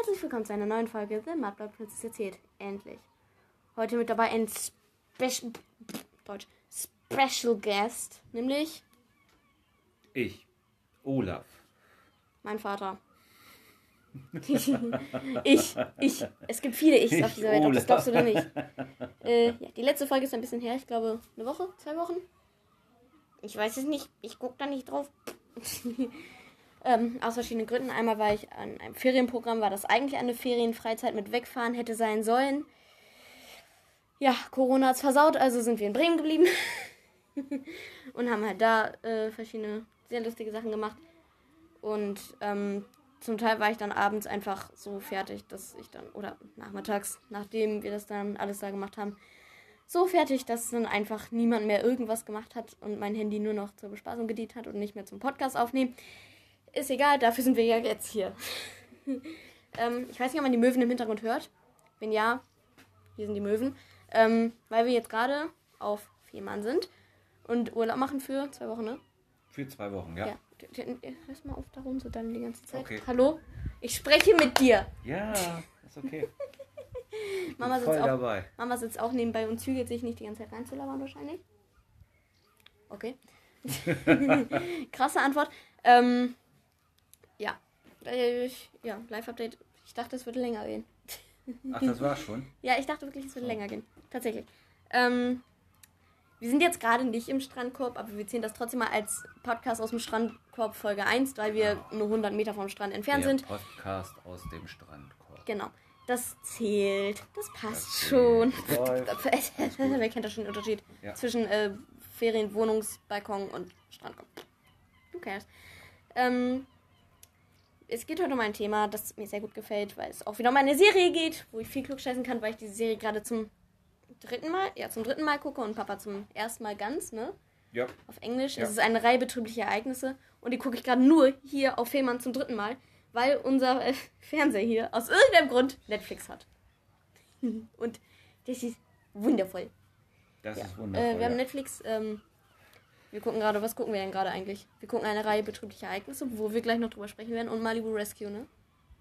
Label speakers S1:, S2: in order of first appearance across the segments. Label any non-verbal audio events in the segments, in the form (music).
S1: Herzlich willkommen zu einer neuen Folge The Mudblood Princess erzählt. Endlich. Heute mit dabei ein Special, Deutsch, Special Guest, nämlich
S2: Ich, Olaf.
S1: mein Vater. (laughs) ich, ich. Es gibt viele Ichs auf dieser Welt, ob das glaubst du oder nicht. Äh, ja, die letzte Folge ist ein bisschen her, ich glaube eine Woche, zwei Wochen. Ich weiß es nicht, ich gucke da nicht drauf. (laughs) ähm, aus verschiedenen Gründen. Einmal war ich an einem Ferienprogramm, war das eigentlich eine Ferienfreizeit mit Wegfahren hätte sein sollen. Ja, Corona hat's versaut, also sind wir in Bremen geblieben. (laughs) und haben halt da äh, verschiedene sehr lustige Sachen gemacht. Und ähm, zum Teil war ich dann abends einfach so fertig, dass ich dann, oder nachmittags, nachdem wir das dann alles da gemacht haben, so fertig, dass dann einfach niemand mehr irgendwas gemacht hat und mein Handy nur noch zur Bespaßung gedient hat und nicht mehr zum Podcast aufnehmen. Ist egal, dafür sind wir ja jetzt hier. (laughs) ähm, ich weiß nicht, ob man die Möwen im Hintergrund hört. Wenn ja, hier sind die Möwen. Ähm, weil wir jetzt gerade auf Fehmarn sind und Urlaub machen für zwei Wochen, ne?
S2: Für zwei Wochen, ja.
S1: Ja. D- Hörst mal auf, da rum so dann die ganze Zeit.
S2: Okay.
S1: Hallo? Ich spreche mit dir.
S2: Ja, ist okay. (laughs)
S1: Mama sitzt, auch,
S2: dabei.
S1: Mama sitzt auch nebenbei und zügelt sich nicht die ganze Zeit reinzulabern wahrscheinlich. Okay. (laughs) Krasse Antwort. Ähm. Äh, ja, Live-Update. Ich dachte, es würde länger gehen.
S2: Ach, das war schon. (laughs)
S1: Ja, ich dachte wirklich, es würde länger gehen. Tatsächlich. Ähm, wir sind jetzt gerade nicht im Strandkorb, aber wir zählen das trotzdem mal als Podcast aus dem Strandkorb Folge 1, weil wir nur 100 Meter vom Strand entfernt
S2: Der
S1: sind.
S2: Podcast aus dem Strandkorb.
S1: Genau. Das zählt. Das passt
S2: Das
S1: schon.
S2: zählt. (laughs)
S1: Wer kennt da schon den Unterschied
S2: Ja.
S1: zwischen äh, Ferienwohnungsbalkon und Strandkorb? Du cares. Ähm, es geht heute um ein Thema, das mir sehr gut gefällt, weil es auch wieder um eine Serie geht, wo ich viel Glück scheißen kann, weil ich diese Serie gerade zum dritten Mal, ja, zum dritten Mal gucke und Papa zum ersten Mal ganz, ne?
S2: Ja,
S1: Auf Englisch.
S2: Ja.
S1: Es ist eine Reihe betrieblicher Ereignisse und die gucke ich gerade nur hier auf Fehmarn zum dritten Mal, weil unser äh, (laughs) Fernseher hier aus irgendeinem Grund Netflix hat. (laughs) und das ist wundervoll.
S2: das
S1: Ja.
S2: ist wundervoll.
S1: Äh, wir haben
S2: ja.
S1: Netflix. Ähm, wir gucken gerade, was gucken wir denn gerade eigentlich? Wir gucken eine Reihe betrieblicher Ereignisse, wo wir gleich noch drüber sprechen werden und Malibu Rescue, ne?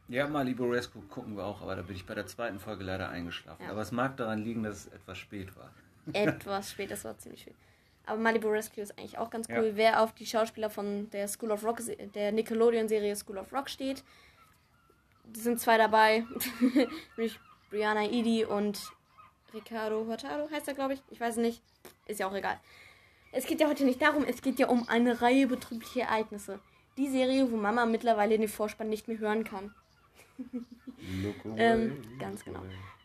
S2: ja, Malibu Rescue gucken wir auch, aber da bin ich bei der zweiten Folge leider eingeschlafen.
S1: Ja.
S2: Aber es mag daran liegen, dass es etwas spät war.
S1: Etwas spät, das war ziemlich spät. Aber Malibu Rescue ist eigentlich auch ganz
S2: Ja.
S1: cool. Wer auf die Schauspieler von der School of Rock, der Nickelodeon-Serie School of Rock steht, sind zwei dabei. (laughs) Nämlich Brianna Edie und Ricardo Hurtado heißt er, glaube ich. Ich weiß es nicht. Ist ja auch egal. Es geht ja heute nicht darum, es geht ja um eine Reihe betrieblicher Ereignisse. Die Serie, wo Mama mittlerweile den Vorspann nicht mehr hören kann. (laughs)
S2: Look away,
S1: Ähm, ganz genau.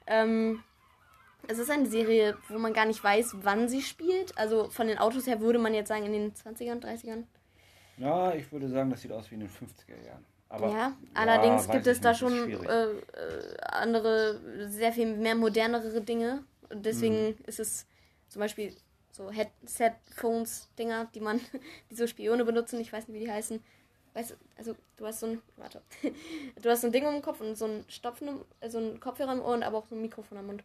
S1: Ähm, es ist eine Serie, wo man gar nicht weiß, wann sie spielt. Also von den Autos her würde man jetzt sagen in den 20ern, 30ern.
S2: Ja, ich würde sagen, das sieht aus wie in den 50er Jahren. Aber,
S1: ja, allerdings
S2: weiß
S1: gibt es da schon äh, äh, andere, sehr viel mehr modernere Dinge. Und deswegen
S2: Mhm.
S1: ist es zum Beispiel so Headset-Phones-Dinger, die man, (laughs) die so Spione benutzen. Ich weiß nicht, wie die heißen. Weißt du, also du hast so ein, warte, (laughs) du hast so ein Ding um den Kopf und so ein Stopfen, äh, so ein Kopfhörer im Ohr und aber auch so ein Mikrofon am Mund.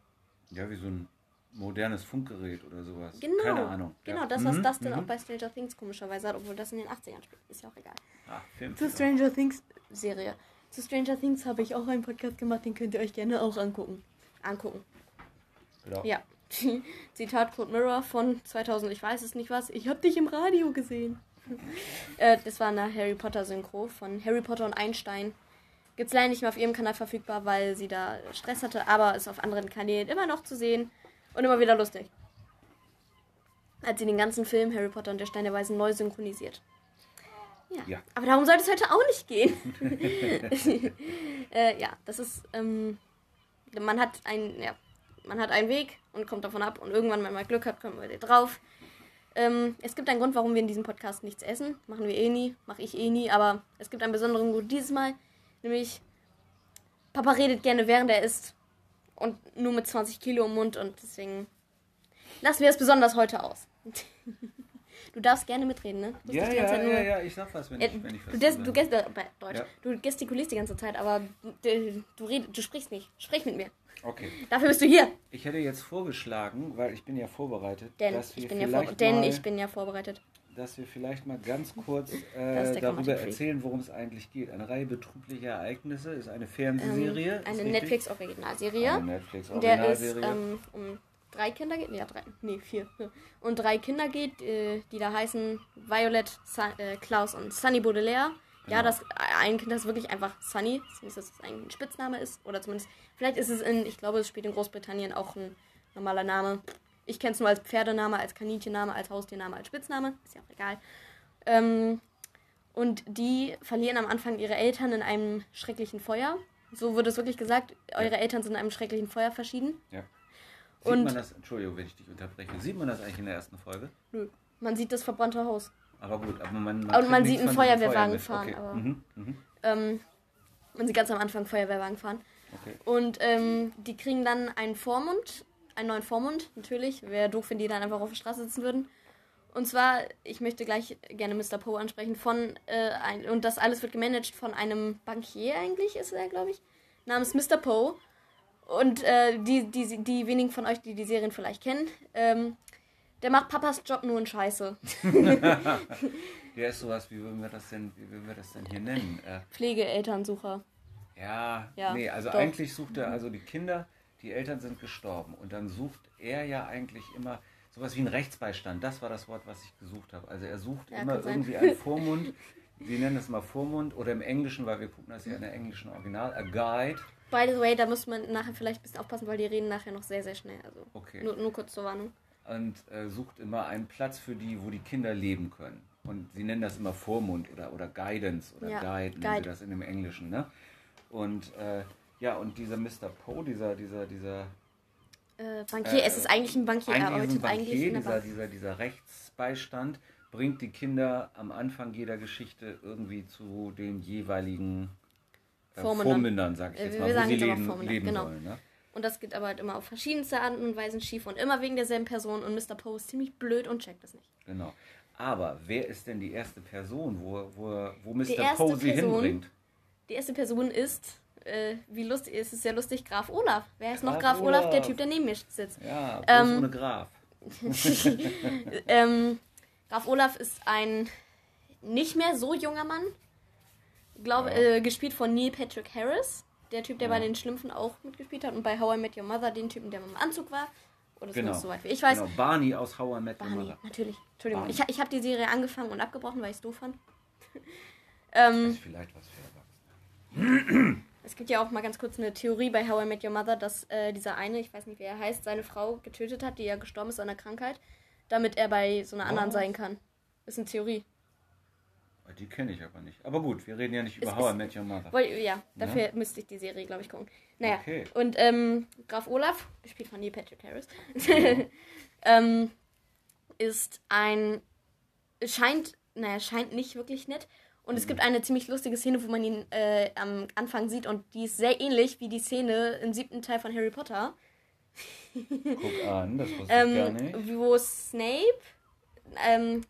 S2: Ja, wie so ein modernes Funkgerät oder sowas.
S1: Genau.
S2: Keine Ahnung.
S1: Genau,
S2: ja.
S1: das, was
S2: Mhm,
S1: das dann
S2: mhm.
S1: auch bei Stranger Things komischerweise hat, obwohl das in den 80ern spielt. Ist ja auch egal.
S2: Ah, Film.
S1: Zu Stranger Things Serie. Zu Stranger Things habe ich auch einen Podcast gemacht, den könnt ihr euch gerne auch angucken. Angucken.
S2: Genau.
S1: Ja. Zitat Code Mirror von 2000, ich weiß es nicht was. Ich habe dich im Radio gesehen. äh, das war eine Harry Potter Synchro von Harry Potter und Einstein. Gibt's leider nicht mehr auf ihrem Kanal verfügbar, weil sie da Stress hatte, aber ist auf anderen Kanälen immer noch zu sehen und immer wieder lustig. Hat sie den ganzen Film Harry Potter und der Stein der Weisen neu synchronisiert. Ja.
S2: Ja.
S1: Aber darum sollte es heute auch nicht gehen. (laughs) äh, ja, das ist, ähm, man hat ein, ja, man hat einen Weg und kommt davon ab und irgendwann, wenn man Glück hat, kommt man wieder drauf. Ähm, es gibt einen Grund, warum wir in diesem Podcast nichts essen. Machen wir eh nie, mache ich eh nie, aber es gibt einen besonderen Grund dieses Mal, nämlich Papa redet gerne, während er isst und nur mit 20 Kilo im Mund und deswegen lassen wir es besonders heute aus. (laughs) du darfst gerne mitreden, ne? Du
S2: Ja, ja,
S1: Zeit
S2: ja, ja, ich sag was, wenn
S1: äh,
S2: ich, wenn ich was
S1: du, des, du, gest, äh, Deutsch.
S2: Ja.
S1: du gestikulierst die ganze Zeit, aber du, du, red, du sprichst nicht. Sprich mit mir.
S2: Okay.
S1: Dafür bist du hier.
S2: Ich hätte jetzt vorgeschlagen, weil ich bin ja vorbereitet,
S1: Denn
S2: dass wir
S1: ich bin ja, vor, denn
S2: mal,
S1: ich bin ja vorbereitet.
S2: dass wir vielleicht mal ganz kurz äh, darüber erzählen, worum es eigentlich geht. Eine Reihe betrüblicher Ereignisse ist eine Fernsehserie.
S1: Ähm, eine Netflix-Originalserie. Eine Netflix-Originalserie. Der ist ähm, um drei Kinder geht. Ja, drei. Nee, vier. Und drei Kinder geht, äh, die da heißen Violet, Sun, äh, Klaus und Sunny Baudelaire. Genau. Ja, das ein Kind, das wirklich einfach Sunny, dass das eigentlich ein Spitzname ist. Oder zumindest, vielleicht ist es in, ich glaube, es spielt in Großbritannien auch ein normaler Name. Ich kenne es nur als Pferdename, als Kaninchenname, als Haustiername, als Spitzname. Ist ja auch egal. Ähm, und die verlieren am Anfang ihre Eltern in einem schrecklichen Feuer. So wurde es wirklich gesagt. Eure ja. Eltern sind in einem schrecklichen Feuer verschieden.
S2: Ja. Sieht und man das, Entschuldigung, wenn ich dich unterbreche, sieht man das eigentlich in der ersten Folge?
S1: Nö. Man sieht das verbrannte Haus.
S2: Aber gut, aber man.
S1: man und man sieht einen Feuerwehrwagen fahren. Okay. Aber, mhm. Mhm. Ähm, man sieht ganz am Anfang Feuerwehrwagen fahren. Okay. Und ähm, die kriegen dann einen Vormund einen neuen Vormund, natürlich. Wäre doof, wenn die dann einfach auf der Straße sitzen würden. Und zwar, ich möchte gleich gerne Mr. Poe ansprechen, von, äh, ein, und das alles wird gemanagt von einem Bankier eigentlich, ist er, glaube ich, namens Mr. Poe. Und äh, die, die, die wenigen von euch, die die Serien vielleicht kennen, ähm, der macht Papas Job nur in Scheiße. (laughs)
S2: der ist sowas, wie würden wir das denn, wie würden wir das denn hier nennen? Äh,
S1: Pflegeelternsucher.
S2: Ja, ja, nee, also doch. eigentlich sucht er also die Kinder die Eltern sind gestorben. Und dann sucht er ja eigentlich immer sowas wie einen Rechtsbeistand. Das war das Wort, was ich gesucht habe. Also er sucht ja, immer irgendwie einen Vormund. Sie nennen es mal Vormund oder im Englischen, weil wir gucken das ja in der englischen Original, a guide.
S1: By the way, da muss man nachher vielleicht ein bisschen aufpassen, weil die reden nachher noch sehr, sehr schnell. Also okay. nur, nur kurz zur Warnung.
S2: Und äh, sucht immer einen Platz für die, wo die Kinder leben können. Und sie nennen das immer Vormund oder, oder Guidance oder ja, Guide, nennen Guide. sie das in dem Englischen. Ne? Und äh, ja, und dieser Mr. Poe, dieser, dieser, dieser.
S1: Äh, Bankier, äh, es ist eigentlich ein Bankier,
S2: er arbeitet Bankier, eigentlich in der dieser, dieser, dieser Rechtsbeistand bringt die Kinder am Anfang jeder Geschichte irgendwie zu den jeweiligen äh, Vormündern, sag ich äh, jetzt mal, wo sie leben, leben genau. sollen. Ne?
S1: Und das geht aber halt immer auf verschiedenste Arten und Weisen schief und immer wegen derselben Person und Mr. Poe ist ziemlich blöd und checkt das nicht.
S2: Genau. Aber wer ist denn die erste Person, wo, wo, wo Mr. Poe sie Person, hinbringt?
S1: Die erste Person ist äh, wie lustig, es ist ja lustig, Graf Olaf. Wer ist Graf noch Graf Olaf? Olaf? Der Typ, der neben mir sitzt.
S2: Ja, ähm, ohne Graf. (laughs)
S1: ähm, Graf Olaf ist ein nicht mehr so junger Mann. Glaube, ja. äh, gespielt von Neil Patrick Harris. Der Typ, der ja. bei den Schlümpfen auch mitgespielt hat. Und bei How I Met Your Mother, den Typen, der im Anzug war. Oder genau. so weit wie ich weiß. Genau,
S2: Barney aus How I Met
S1: Barney,
S2: Your Mother.
S1: natürlich. Entschuldigung.
S2: Barney.
S1: Ich, ich habe die Serie angefangen und abgebrochen, weil ich es doof fand. (laughs) ähm,
S2: das ist vielleicht was für Erwachsene.
S1: Es gibt ja auch mal ganz kurz eine Theorie bei How I Met Your Mother, dass äh, dieser eine, ich weiß nicht, wie er heißt, seine Frau getötet hat, die ja gestorben ist an einer Krankheit, damit er bei so einer oh. anderen sein kann. Das ist eine Theorie.
S2: Die kenne ich aber nicht. Aber gut, wir reden ja nicht über es, How I Met Your Mother.
S1: Ja, dafür ja? müsste ich die Serie, glaube ich, gucken. Naja, okay. und ähm, Graf Olaf, gespielt von Neil Patrick Harris, (laughs) ähm, ist ein, scheint, naja, scheint nicht wirklich nett, und es gibt eine ziemlich lustige Szene, wo man ihn äh, am Anfang sieht und die ist sehr ähnlich wie die Szene im siebten Teil von Harry Potter.
S2: Guck an, das wusste (laughs) ähm, ich gar nicht.
S1: Wo Snape ähm,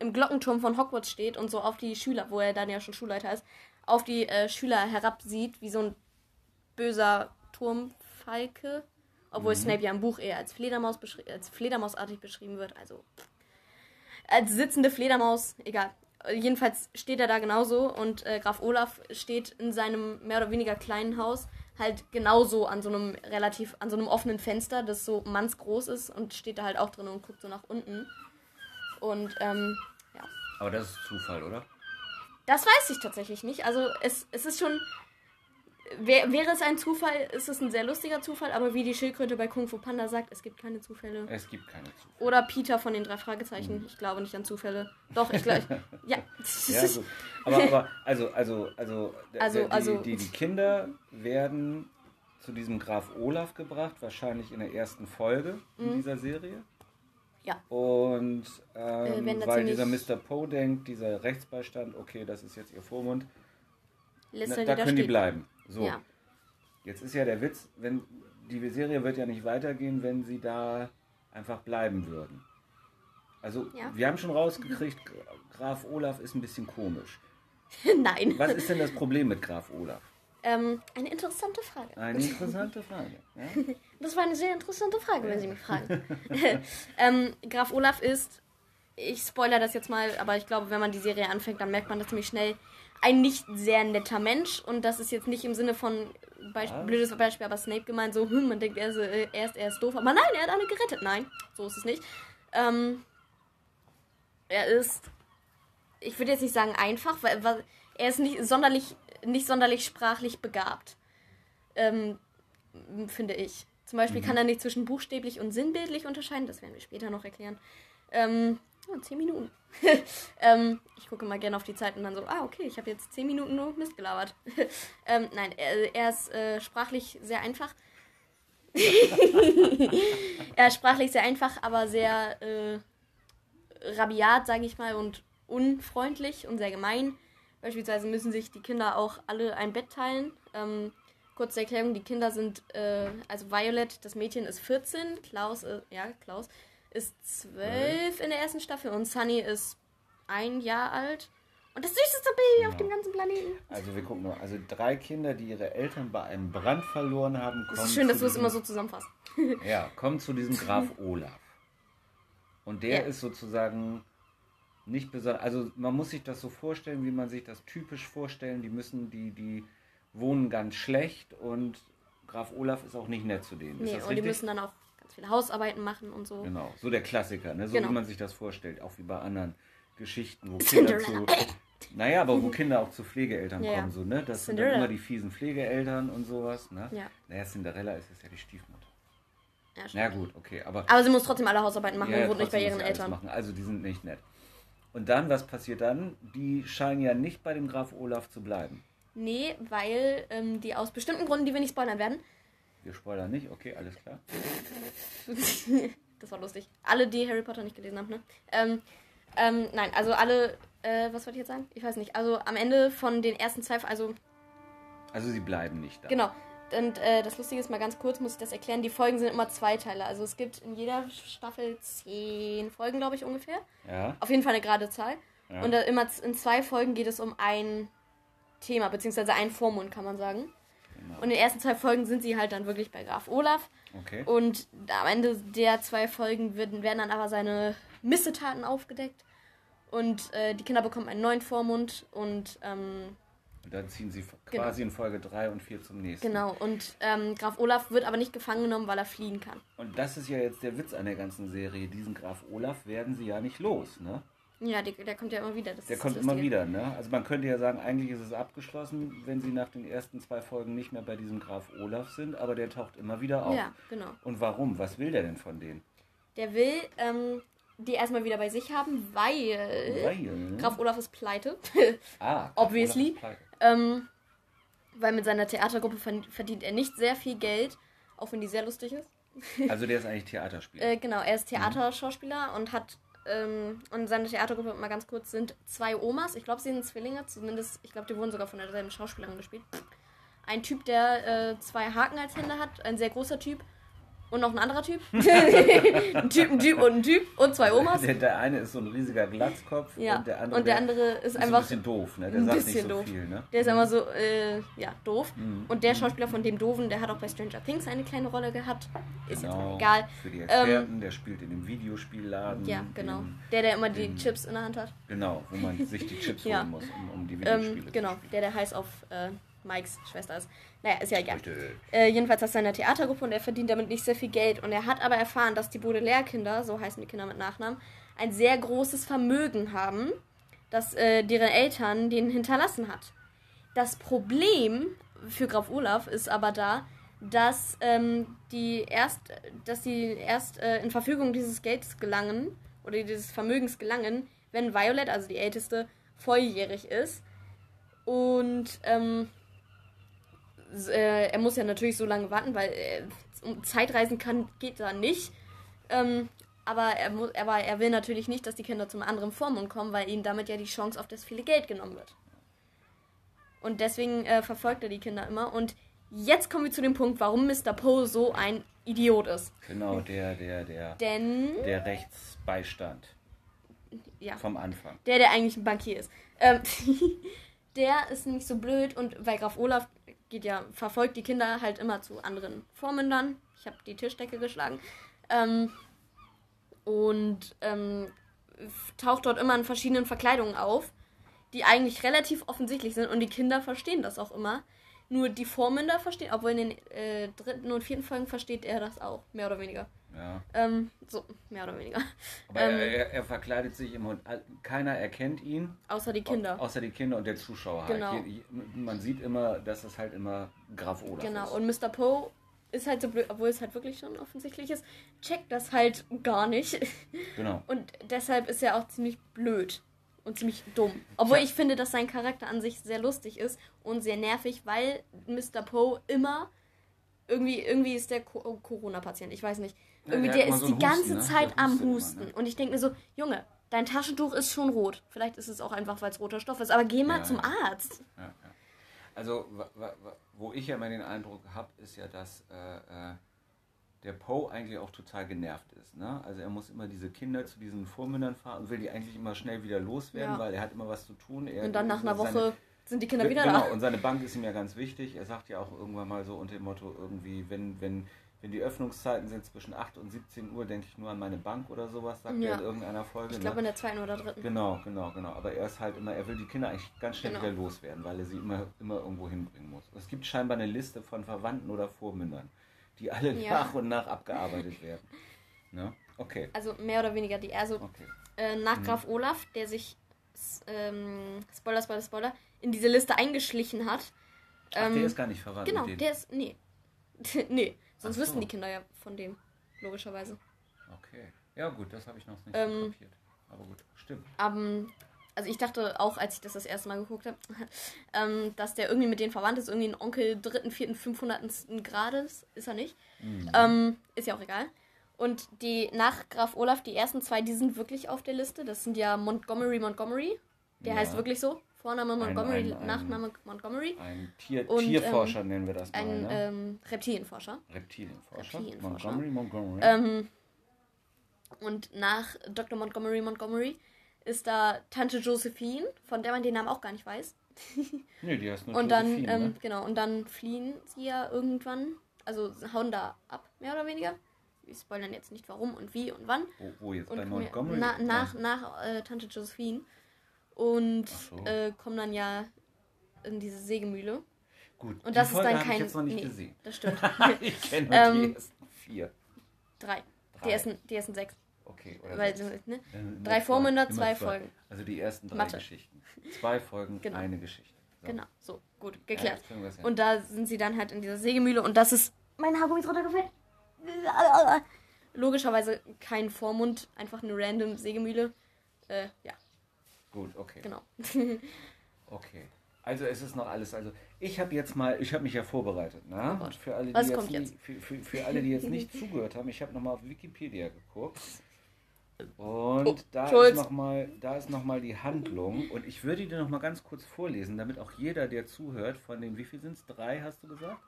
S1: im Glockenturm von Hogwarts steht und so auf die Schüler, wo er dann ja schon Schulleiter ist, auf die äh, Schüler herabsieht, wie so ein böser Turmfalke. Obwohl mhm. Snape ja im Buch eher als Fledermaus als Fledermausartig beschrieben wird. Also als sitzende Fledermaus, egal jedenfalls steht er da genauso und äh, Graf Olaf steht in seinem mehr oder weniger kleinen Haus halt genauso an so einem relativ, an so einem offenen Fenster, das so mannsgroß ist und steht da halt auch drin und guckt so nach unten. Und ähm, ja.
S2: Aber das ist Zufall, oder?
S1: Das weiß ich tatsächlich nicht. Also es, es ist schon, Wär, wäre es ein Zufall, ist es ein sehr lustiger Zufall, aber wie die Schildkröte bei Kung Fu Panda sagt, es gibt keine Zufälle.
S2: Es gibt keine Zufälle.
S1: Oder Peter von den drei Fragezeichen. Mhm. Ich glaube nicht an Zufälle. Doch, ich glaube. ja. (laughs)
S2: ja so. aber, aber, also, also, also,
S1: also,
S2: die,
S1: also
S2: die, die Kinder werden zu diesem Graf Olaf gebracht, wahrscheinlich in der ersten Folge in mhm. dieser Serie.
S1: Ja.
S2: Und ähm, äh, weil dieser Mr. Poe denkt, dieser Rechtsbeistand, okay, das ist jetzt ihr Vormund, na, da können steht. die bleiben. So. Ja. Jetzt ist ja der Witz, wenn die Serie wird ja nicht weitergehen, wenn sie da einfach bleiben würden. Also, ja. wir haben schon rausgekriegt, Graf Olaf ist ein bisschen komisch. (laughs)
S1: Nein.
S2: Was ist denn das Problem mit Graf Olaf?
S1: Ähm, eine interessante Frage.
S2: Eine interessante Frage. Ja? (laughs)
S1: Das war eine sehr interessante Frage, wenn Sie mich fragen. (laughs) ähm, Graf Olaf ist ich spoilere das jetzt mal, aber ich glaube, wenn man die Serie anfängt, dann merkt man das ziemlich schnell. Ein nicht sehr netter Mensch und das ist jetzt nicht im Sinne von Beispiel, blödes Beispiel, aber Snape gemeint, so, hm, man denkt, er ist, äh, er ist, er ist doof, aber nein, er hat alle gerettet. Nein, so ist es nicht. Ähm, er ist, ich würde jetzt nicht sagen einfach, weil, weil er ist nicht sonderlich, nicht sonderlich sprachlich begabt. Ähm, finde ich. Zum Beispiel mhm. kann er nicht zwischen buchstäblich und sinnbildlich unterscheiden, das werden wir später noch erklären. Ähm, oh, 10 Minuten. (laughs) ähm, ich gucke mal gerne auf die Zeit und dann so, ah, okay, ich habe jetzt 10 Minuten nur Mist gelabert. (laughs) ähm, nein, er, er ist äh, sprachlich sehr einfach. (laughs) er ist sprachlich sehr einfach, aber sehr äh, rabiat, sage ich mal, und unfreundlich und sehr gemein. Beispielsweise müssen sich die Kinder auch alle ein Bett teilen. Ähm, kurze Erklärung, die Kinder sind, äh, also Violet, das Mädchen ist 14, Klaus, äh, ja, Klaus ist 12 in der ersten Staffel und Sunny ist ein Jahr alt. Und das süßeste Baby genau. auf dem ganzen Planeten.
S2: Also wir gucken nur, also drei Kinder, die ihre Eltern bei einem Brand verloren haben.
S1: Kommen das ist schön, dass du es immer so zusammenfasst.
S2: ja, kommen zu diesem Graf (laughs) Olaf. Und der ja. ist sozusagen nicht besonders, also man muss sich das so vorstellen, wie man sich das typisch vorstellen. Die müssen, die, die wohnen ganz schlecht und Graf Olaf ist auch nicht nett zu denen.
S1: Nee, und richtig? die müssen dann auch ganz viele Hausarbeiten machen und so.
S2: Genau, so der Klassiker, ne? so genau. wie man sich das vorstellt, auch wie bei anderen Geschichten, wo (laughs) Kinder zu. Naja, aber wo (laughs) Kinder auch zu Pflegeeltern ja, kommen, so, ne? Das sind dann immer die fiesen Pflegeeltern und sowas, ne? Ja. Naja, Cinderella ist es ja die Stiefmutter. Ja, Na gut, okay, aber.
S1: Aber sie muss trotzdem alle Hausarbeiten machen ja, und wohnt nicht bei ihren Eltern. Machen.
S2: Also die sind nicht nett. Und dann, was passiert dann? Die scheinen ja nicht bei dem Graf Olaf zu bleiben.
S1: Nee, weil ähm, die aus bestimmten Gründen, die wir nicht spoilern werden.
S2: Wir spoilern nicht, okay, alles klar. (laughs)
S1: das war lustig. Alle, die Harry Potter nicht gelesen haben, ne? Ähm, ähm, nein, also alle, äh, was wollte ich jetzt sagen? Ich weiß nicht. Also am Ende von den ersten zwei, also.
S2: Also sie bleiben nicht
S1: da. Genau. Und äh, das Lustige ist mal ganz kurz, muss ich das erklären. Die Folgen sind immer zwei Teile. Also es gibt in jeder Staffel zehn Folgen, glaube ich, ungefähr. Ja. Auf jeden Fall eine gerade Zahl. Ja. Und immer in zwei Folgen geht es um ein Thema, beziehungsweise einen Vormund, kann man sagen. Genau. Und in den ersten zwei Folgen sind sie halt dann wirklich bei Graf Olaf. Okay. Und am Ende der zwei Folgen werden, werden dann aber seine Missetaten aufgedeckt. Und äh, die Kinder bekommen einen neuen Vormund und ähm,
S2: und dann ziehen sie quasi genau. in Folge 3 und 4 zum nächsten.
S1: Genau, und ähm, Graf Olaf wird aber nicht gefangen genommen, weil er fliehen kann.
S2: Und das ist ja jetzt der Witz an der ganzen Serie. Diesen Graf Olaf werden sie ja nicht los, ne?
S1: Ja, der, der kommt ja immer wieder.
S2: Das der kommt immer wieder, ne? Also man könnte ja sagen, eigentlich ist es abgeschlossen, wenn sie nach den ersten zwei Folgen nicht mehr bei diesem Graf Olaf sind, aber der taucht immer wieder auf. Ja, genau. Und warum? Was will der denn von denen?
S1: Der will ähm, die erstmal wieder bei sich haben, weil, weil? Graf Olaf ist pleite. ah, (laughs) obviously. Ist pleite. Ähm, weil mit seiner Theatergruppe verdient er nicht sehr viel Geld, auch wenn die sehr lustig ist. (laughs)
S2: Also der ist eigentlich Theaterspieler.
S1: äh, genau, er ist Theaterschauspieler mhm. und hat ähm, und seine Theatergruppe, mal ganz kurz, sind zwei Omas. Ich glaube, sie sind Zwillinge, zumindest, ich glaube, die wurden sogar von derselben Schauspielerin gespielt. Ein Typ, der äh, zwei Haken als Hände hat, ein sehr großer Typ und noch ein anderer Typ. (laughs) ein Typ, ein Typ und ein Typ und zwei Omas.
S2: Der, der eine ist so ein riesiger Glatzkopf
S1: ja. und der andere, und der andere ist, ist einfach.
S2: ein bisschen doof, ne? Der sagt nicht so
S1: doof.
S2: viel, ne?
S1: Der ist einfach so, äh, ja, doof. Mhm. Und der Schauspieler von dem Doofen, der hat auch bei Stranger Things eine kleine Rolle gehabt. Ist genau. jetzt egal.
S2: Für die Experten, ähm, der spielt in dem Videospielladen.
S1: Ja, genau. Der, der immer die Chips in der Hand hat.
S2: Genau, wo man sich die Chips (laughs) ja. holen muss, um, um die ähm, Videospiele ähm,
S1: Genau, der, der heißt auf. Äh, Mikes Schwester ist. Naja, ist ja egal. Äh, jedenfalls hat er eine Theatergruppe und er verdient damit nicht sehr viel Geld. Und er hat aber erfahren, dass die Baudelaire-Kinder, so heißen die Kinder mit Nachnamen, ein sehr großes Vermögen haben, das äh, deren Eltern denen hinterlassen hat. Das Problem für Graf Olaf ist aber da, dass ähm, die erst, dass die erst äh, in Verfügung dieses Geldes gelangen oder dieses Vermögens gelangen, wenn Violet, also die Älteste, volljährig ist. Und ähm, äh, er muss ja natürlich so lange warten, weil äh, Zeitreisen kann, geht da nicht. Ähm, aber er, muss, aber er will natürlich nicht, dass die Kinder zum anderen Vormund kommen, weil ihnen damit ja die Chance auf das viele Geld genommen wird. Und deswegen äh, verfolgt er die Kinder immer. Und jetzt kommen wir zu dem Punkt, warum Mr. Poe so ein Idiot ist.
S2: Genau, der, der, der.
S1: Denn.
S2: Der Rechtsbeistand. Ja. Vom Anfang.
S1: Der, der eigentlich ein Bankier ist. Ähm, (laughs) der ist nämlich so blöd und weil Graf Olaf geht ja, verfolgt die Kinder halt immer zu anderen Vormündern. Ich habe die Tischdecke geschlagen. Ähm, und ähm, taucht dort immer in verschiedenen Verkleidungen auf, die eigentlich relativ offensichtlich sind und die Kinder verstehen das auch immer. Nur die Vormünder verstehen, obwohl in den äh, dritten und vierten Folgen versteht er das auch, mehr oder weniger. Ja. Ähm, so, mehr oder weniger.
S2: Aber ähm, er, er, verkleidet sich immer und keiner erkennt ihn.
S1: Außer die Kinder.
S2: außer die Kinder und der Zuschauer halt. genau. halt. Man sieht immer, dass es halt immer Graf Olaf
S1: genau. ist. Genau, und Mr. Poe ist halt so blöd, obwohl es halt wirklich schon offensichtlich ist, checkt das halt gar nicht. Genau. (laughs) Und deshalb ist er auch ziemlich blöd und ziemlich dumm. Obwohl ich finde, dass sein Charakter an sich sehr lustig ist und sehr nervig, weil Mr. Poe immer irgendwie, irgendwie ist der Corona-Patient, ich weiß nicht. Irgendwie, ja, der, der ist so die Husten, ganze ne? Zeit am Husten. Immer, ne? Und ich denke mir so, Junge, dein Taschentuch ist schon rot. Vielleicht ist es auch einfach, weil es roter Stoff ist, aber geh mal ja, zum ja. Arzt.
S2: Also, wo ich ja immer den Eindruck habe, ist ja, dass äh, äh, der Poe eigentlich auch total genervt ist. Ne? Also er muss immer diese Kinder zu diesen Vormündern fahren und will die eigentlich immer schnell wieder loswerden, weil er hat immer was zu tun. Er,
S1: und dann nach einer Woche sind die Kinder wieder
S2: genau,
S1: da.
S2: Genau, und seine Bank ist ihm ja ganz wichtig. Er sagt ja auch irgendwann mal so unter dem Motto irgendwie, wenn, wenn wenn die Öffnungszeiten sind zwischen 8 und 17 Uhr, denke ich nur an meine Bank oder sowas, sagt ja. er in irgendeiner Folge.
S1: Ich glaube ne? in der zweiten oder dritten.
S2: Genau, genau, genau. Aber er ist halt immer, er will die Kinder eigentlich ganz schnell genau. wieder loswerden, weil er sie immer, immer irgendwo hinbringen muss. Es gibt scheinbar eine Liste von Verwandten oder Vormündern, die alle ja. nach und nach abgearbeitet werden. Ne? Okay.
S1: Also mehr oder weniger die. Also okay. äh, nach Graf hm. Olaf, der sich, ähm, Spoiler, Spoiler, Spoiler, in diese Liste eingeschlichen hat.
S2: Ach, ähm, der ist gar nicht verwandt.
S1: Genau, der ist, nee. (laughs) nee. Sonst so. wüssten die Kinder ja von dem, logischerweise.
S2: Okay. Ja, gut, das habe ich noch nicht ähm, kapiert. Aber gut, stimmt.
S1: Um, also ich dachte auch, als ich das das erste Mal geguckt habe, (laughs) ähm, dass der irgendwie mit denen verwandt ist, irgendwie ein Onkel dritten, vierten, fünfhundertsten Grades. Ist er nicht. Mhm. Ähm, ist ja auch egal. Und die nach Graf Olaf, die ersten zwei, die sind wirklich auf der Liste. Das sind ja Montgomery Montgomery. Der ja. heißt wirklich so. Vorname Montgomery, ein, ein, Nachname Montgomery.
S2: Ein Tier, und, Tierforscher ähm, nennen wir das
S1: mal. Ein ne? ähm, Reptilienforscher.
S2: Reptilienforscher. Reptilienforscher. Montgomery, Montgomery.
S1: Ähm, und nach Dr. Montgomery, Montgomery ist da Tante Josephine, von der man den Namen auch gar nicht weiß. (laughs)
S2: nee, die heißt nur
S1: Und dann, ähm, ne? genau, und dann fliehen sie ja irgendwann, also hauen da ab, mehr oder weniger. Wir spoilern jetzt nicht warum und wie und wann.
S2: Wo, wo jetzt? Und bei Montgomery?
S1: Na, nach, nach äh, Tante Josephine und so. äh, kommen dann ja in diese Sägemühle.
S2: Gut,
S1: und das
S2: Folge
S1: ist dann kein.
S2: Ich jetzt noch nicht nee, gesehen.
S1: Das stimmt. (laughs)
S2: ich kenne ähm, die ersten vier.
S1: Drei. drei. Die, ersten, die ersten sechs.
S2: Okay,
S1: oder Weil, sechs. Ne? drei Vormünder, zwei, zwei, Folgen.
S2: Also die ersten drei Mathe. Geschichten. Zwei Folgen, genau. eine Geschichte.
S1: So. Genau, so, gut, geklärt. Ja, und da sind sie dann halt in dieser Sägemühle und das ist. Mein Haargummi ist runtergefallen. Logischerweise kein Vormund, einfach eine random Sägemühle. Äh, ja.
S2: Gut, okay.
S1: Genau. (laughs)
S2: okay. Also es ist noch alles. Also ich habe jetzt mal, ich habe mich ja vorbereitet, ne?
S1: Oh
S2: für alle, die
S1: Was
S2: jetzt,
S1: kommt jetzt?
S2: Für, für, für alle, die jetzt (laughs) nicht zugehört haben, ich habe nochmal auf Wikipedia geguckt. Und oh, da, ist noch mal, da ist nochmal die Handlung. Und ich würde dir nochmal ganz kurz vorlesen, damit auch jeder, der zuhört, von den, wie viel sind es? Drei, hast du gesagt?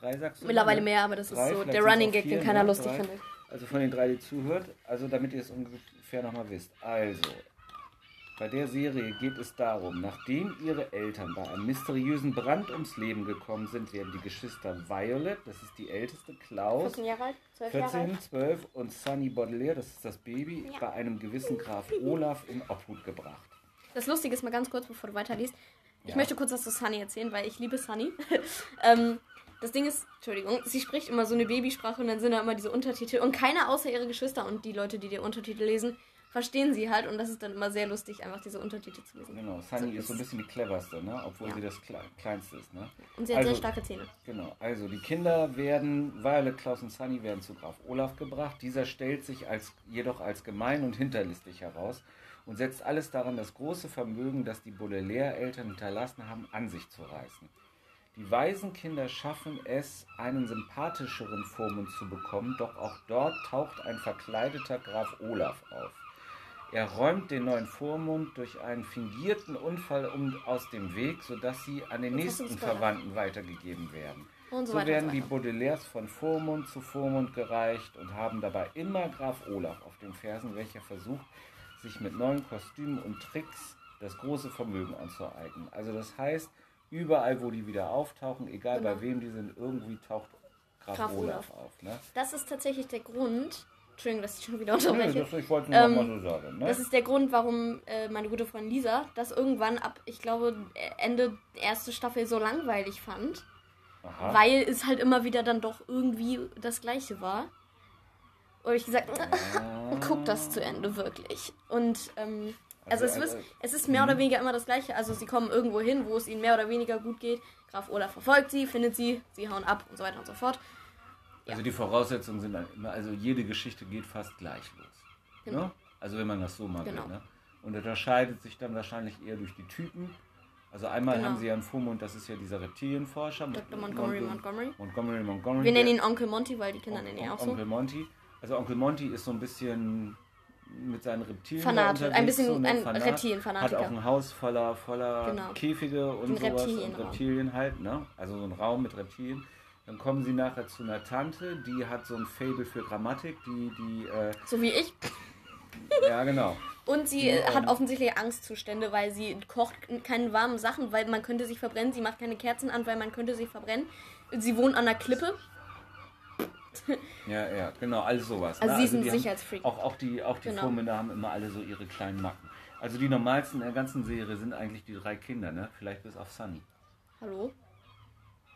S2: Drei sagst du?
S1: Mittlerweile mehr, aber das drei, ist so der Running Gag, den keiner ne? lustig drei. findet.
S2: Also von den drei, die zuhört, also damit ihr es ungefähr nochmal wisst. Also, bei der Serie geht es darum, nachdem ihre Eltern bei einem mysteriösen Brand ums Leben gekommen sind, werden die Geschwister Violet, das ist die älteste, Klaus,
S1: 14, Jahre alt, 12,
S2: 14 Jahre 12 und Sunny Baudelaire, das ist das Baby, ja. bei einem gewissen Graf Olaf in Obhut gebracht.
S1: Das Lustige ist mal ganz kurz, bevor du weiterliest. Ich ja. möchte kurz was zu Sunny erzählen, weil ich liebe Sunny. (laughs) ähm, das Ding ist, Entschuldigung, sie spricht immer so eine Babysprache und dann sind da immer diese Untertitel und keiner außer ihre Geschwister und die Leute, die die Untertitel lesen, verstehen sie halt und das ist dann immer sehr lustig, einfach diese Untertitel zu lesen.
S2: Genau, Sunny so ist so ein bisschen die cleverste, ne? obwohl ja. sie das Kleinste ist. Ne?
S1: Und sie hat also, sehr starke Zähne.
S2: Genau, also die Kinder werden, Violet, Klaus und Sunny werden zu Graf Olaf gebracht. Dieser stellt sich als, jedoch als gemein und hinterlistig heraus und setzt alles daran, das große Vermögen, das die Baudelaire-Eltern hinterlassen haben, an sich zu reißen. Die Waisenkinder schaffen es, einen sympathischeren Vormund zu bekommen, doch auch dort taucht ein verkleideter Graf Olaf auf. Er räumt den neuen Vormund durch einen fingierten Unfall um, aus dem Weg, sodass sie an den nächsten Verwandten weitergegeben werden.
S1: So,
S2: so, werden die Baudelaires von Vormund zu Vormund gereicht und haben dabei immer Graf Olaf auf den Fersen, welcher versucht, sich mit neuen Kostümen und Tricks das große Vermögen anzueignen. Also das heißt, überall, wo die wieder auftauchen, egal genau. bei wem die sind, irgendwie taucht Graf, Graf Olaf, Olaf, auf. Ne?
S1: Das ist tatsächlich der Grund, Entschuldigung, dass ich schon wieder unterbreche. Nee, ich wollte nur ähm, mal so sagen. Ne? Das ist der Grund, warum äh, meine gute Freundin Lisa das irgendwann ab, ich glaube, Ende erste Staffel so langweilig fand. Aha. Weil es halt immer wieder dann doch irgendwie das Gleiche war. Und ich gesagt, (laughs) ah. guck das zu Ende wirklich. Und ähm, also, also, es, ist, es ist mehr oder mhm. weniger immer das Gleiche. Also sie kommen irgendwo hin, wo es ihnen mehr oder weniger gut geht. Graf Olaf verfolgt sie, findet sie, sie hauen ab und so weiter und so fort.
S2: Also die Voraussetzungen sind immer, also jede Geschichte geht fast gleich los. Genau. Ne? Also wenn man das so mal genau. will. Ne? Und unterscheidet sich dann wahrscheinlich eher durch die Typen. Also einmal genau. haben sie ja einen Vormund, das ist ja dieser Reptilienforscher. Dr. Montgomery Montgomery. Montgomery Montgomery.
S1: Wir nennen ihn Onkel Monty, weil die Kinder nennen ihn auch so.
S2: Onkel Monty. Also Onkel Monty ist so ein bisschen mit seinen Reptilien
S1: Fanat, ein bisschen so ein Fanat, Reptilienfanatiker.
S2: Hat auch ein Haus voller, voller genau. Käfige und ein sowas und Reptilien halt, ne? Also so ein Raum mit Reptilien. Dann kommen sie nachher zu einer Tante, die hat so ein Fable für Grammatik, die, die. Äh,
S1: so wie ich.
S2: Ja, genau. (laughs)
S1: Und sie die, äh, hat ähm, offensichtlich Angstzustände, weil sie kocht keine warmen Sachen, weil man könnte sich verbrennen. Sie macht keine Kerzen an, weil man könnte sich verbrennen. Sie wohnt an der Klippe.
S2: Ja, ja, genau, alles sowas.
S1: Also ne? sie ist also ein Sicherheitsfreak.
S2: Auch, auch die, auch die genau. Vormünder haben immer alle so ihre kleinen Macken. Also die normalsten in der ganzen Serie sind eigentlich die drei Kinder, ne? Vielleicht bis auf Sunny.
S1: Hallo?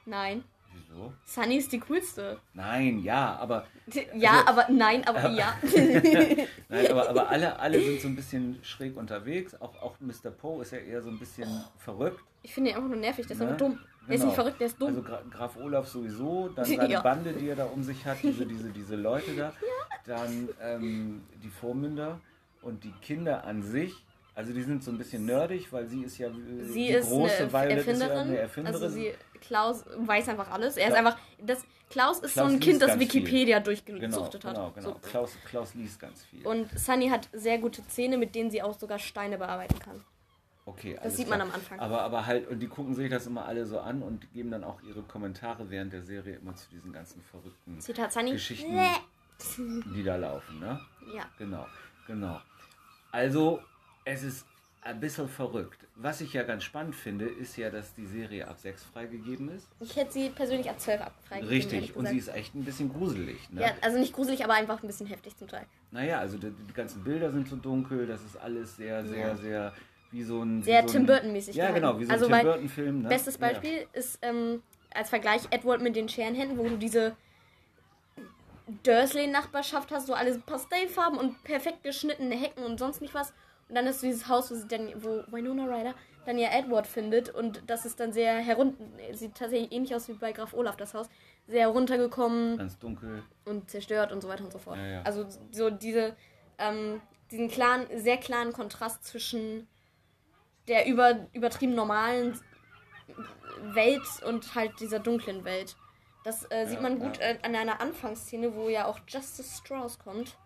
S1: Nein.
S2: Wieso?
S1: Sunny ist die coolste.
S2: Nein, ja, aber.
S1: Ja, also, aber nein, aber ja. (laughs)
S2: nein, aber, aber alle, alle sind so ein bisschen schräg unterwegs. Auch, auch Mr. Poe ist ja eher so ein bisschen verrückt.
S1: Ich finde ihn einfach nur nervig, der ist ne? einfach dumm. Der ist nicht genau. verrückt, der ist dumm.
S2: Also Gra Graf Olaf sowieso, dann (laughs) seine ja. Bande, die er da um sich hat, diese, diese, diese Leute da, dann ähm, die Vormünder und die Kinder an sich also die sind so ein bisschen nerdig, weil sie ist ja
S1: sie die ist große eine Violet Erfinderin. Ist ja eine Erfinderin. Also sie, Klaus weiß einfach alles. Er ist einfach. Das, Klaus ist Klaus so ein Kind, das Wikipedia viel. durchgesuchtet
S2: genau,
S1: hat.
S2: Genau, genau. So. Klaus, Klaus liest ganz viel.
S1: Und Sunny hat sehr gute Zähne, mit denen sie auch sogar Steine bearbeiten kann.
S2: Okay,
S1: Das sieht klar. man am Anfang.
S2: Aber, aber halt, und die gucken sich das immer alle so an und geben dann auch ihre Kommentare während der Serie immer zu diesen ganzen verrückten
S1: Zitat Sunny.
S2: Geschichten, die da laufen, ne?
S1: Ja.
S2: Genau, genau. Also, es ist ein bisschen verrückt. Was ich ja ganz spannend finde, ist ja, dass die Serie ab 6 freigegeben ist.
S1: Ich hätte sie persönlich ab 12 freigegeben.
S2: Richtig, und sie ist echt ein bisschen gruselig. Ne?
S1: Ja, also nicht gruselig, aber einfach ein bisschen heftig zum Teil.
S2: Naja, also die, die ganzen Bilder sind so dunkel, das ist alles sehr, sehr, ja. sehr wie so ein.
S1: Sehr
S2: so
S1: Tim Burton-mäßig.
S2: Ja, genau, wie so also ein Tim Burton-Film. Ne?
S1: Bestes Beispiel ja. ist ähm, als Vergleich Edward mit den Scherenhänden, wo du diese Dursley-Nachbarschaft hast, so alles Pastellfarben und perfekt geschnittene Hecken und sonst nicht was. Und dann ist dieses Haus, wo, sie dann, wo Winona Ryder dann ja Edward findet und das ist dann sehr herunter, sieht tatsächlich ähnlich aus wie bei Graf Olaf das Haus, sehr heruntergekommen.
S2: Ganz dunkel.
S1: Und zerstört und so weiter und so fort.
S2: Ja, ja.
S1: Also so diese, ähm, diesen klaren, sehr klaren Kontrast zwischen der über, übertrieben normalen Welt und halt dieser dunklen Welt. Das äh, sieht ja, man gut äh, an einer Anfangsszene, wo ja auch Justice Strauss kommt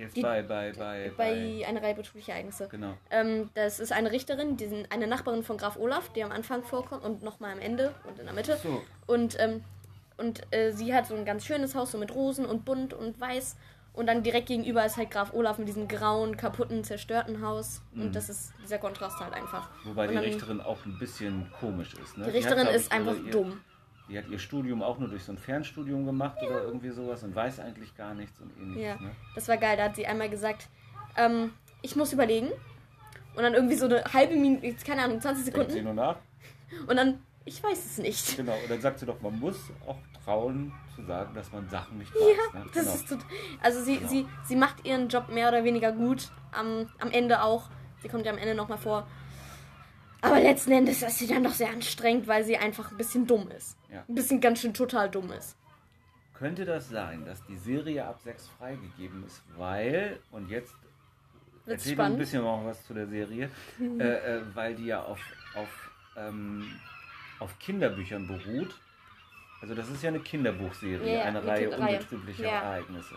S2: Jetzt die, bei, bei, bei,
S1: bei, einer Reihe betrüblicher Ereignisse.
S2: Genau.
S1: Ähm, das ist eine Richterin, die eine Nachbarin von Graf Olaf, die am Anfang vorkommt und nochmal am Ende und in der Mitte.
S2: So.
S1: Und, ähm, und äh, sie hat so ein ganz schönes Haus, so mit Rosen und bunt und weiß. Und dann direkt gegenüber ist halt Graf Olaf mit diesem grauen, kaputten, zerstörten Haus. Mhm. Und das ist dieser Kontrast halt einfach.
S2: Wobei die Richterin auch ein bisschen komisch ist. Ne?
S1: Die Richterin hat, ist einfach dumm.
S2: Die hat ihr Studium auch nur durch so ein Fernstudium gemacht ja. oder irgendwie sowas und weiß eigentlich gar nichts und ähnliches. Ja, ne?
S1: das war geil. Da hat sie einmal gesagt, ähm, ich muss überlegen. Und dann irgendwie so eine halbe Minute, keine Ahnung, 20 Sekunden.
S2: Sie nur nach.
S1: Und dann, ich weiß es nicht.
S2: Genau, und dann sagt sie doch, man muss auch trauen zu sagen, dass man Sachen nicht
S1: weiß. Ja, ne? das genau. ist tot, Also sie, genau. sie, sie macht ihren Job mehr oder weniger gut. Am, am Ende auch. Sie kommt ja am Ende nochmal vor. Aber letzten Endes ist sie dann doch sehr anstrengend, weil sie einfach ein bisschen dumm ist.
S2: Ja.
S1: Ein bisschen ganz schön total dumm ist.
S2: Könnte das sein, dass die Serie ab 6 freigegeben ist, weil, und jetzt
S1: Wird's
S2: erzähl ein bisschen noch was zu der Serie, äh, äh, weil die ja auf, auf, ähm, auf Kinderbüchern beruht. Also das ist ja eine Kinderbuchserie, ja, eine, Reihe unbetrüblicher ja. Ereignisse.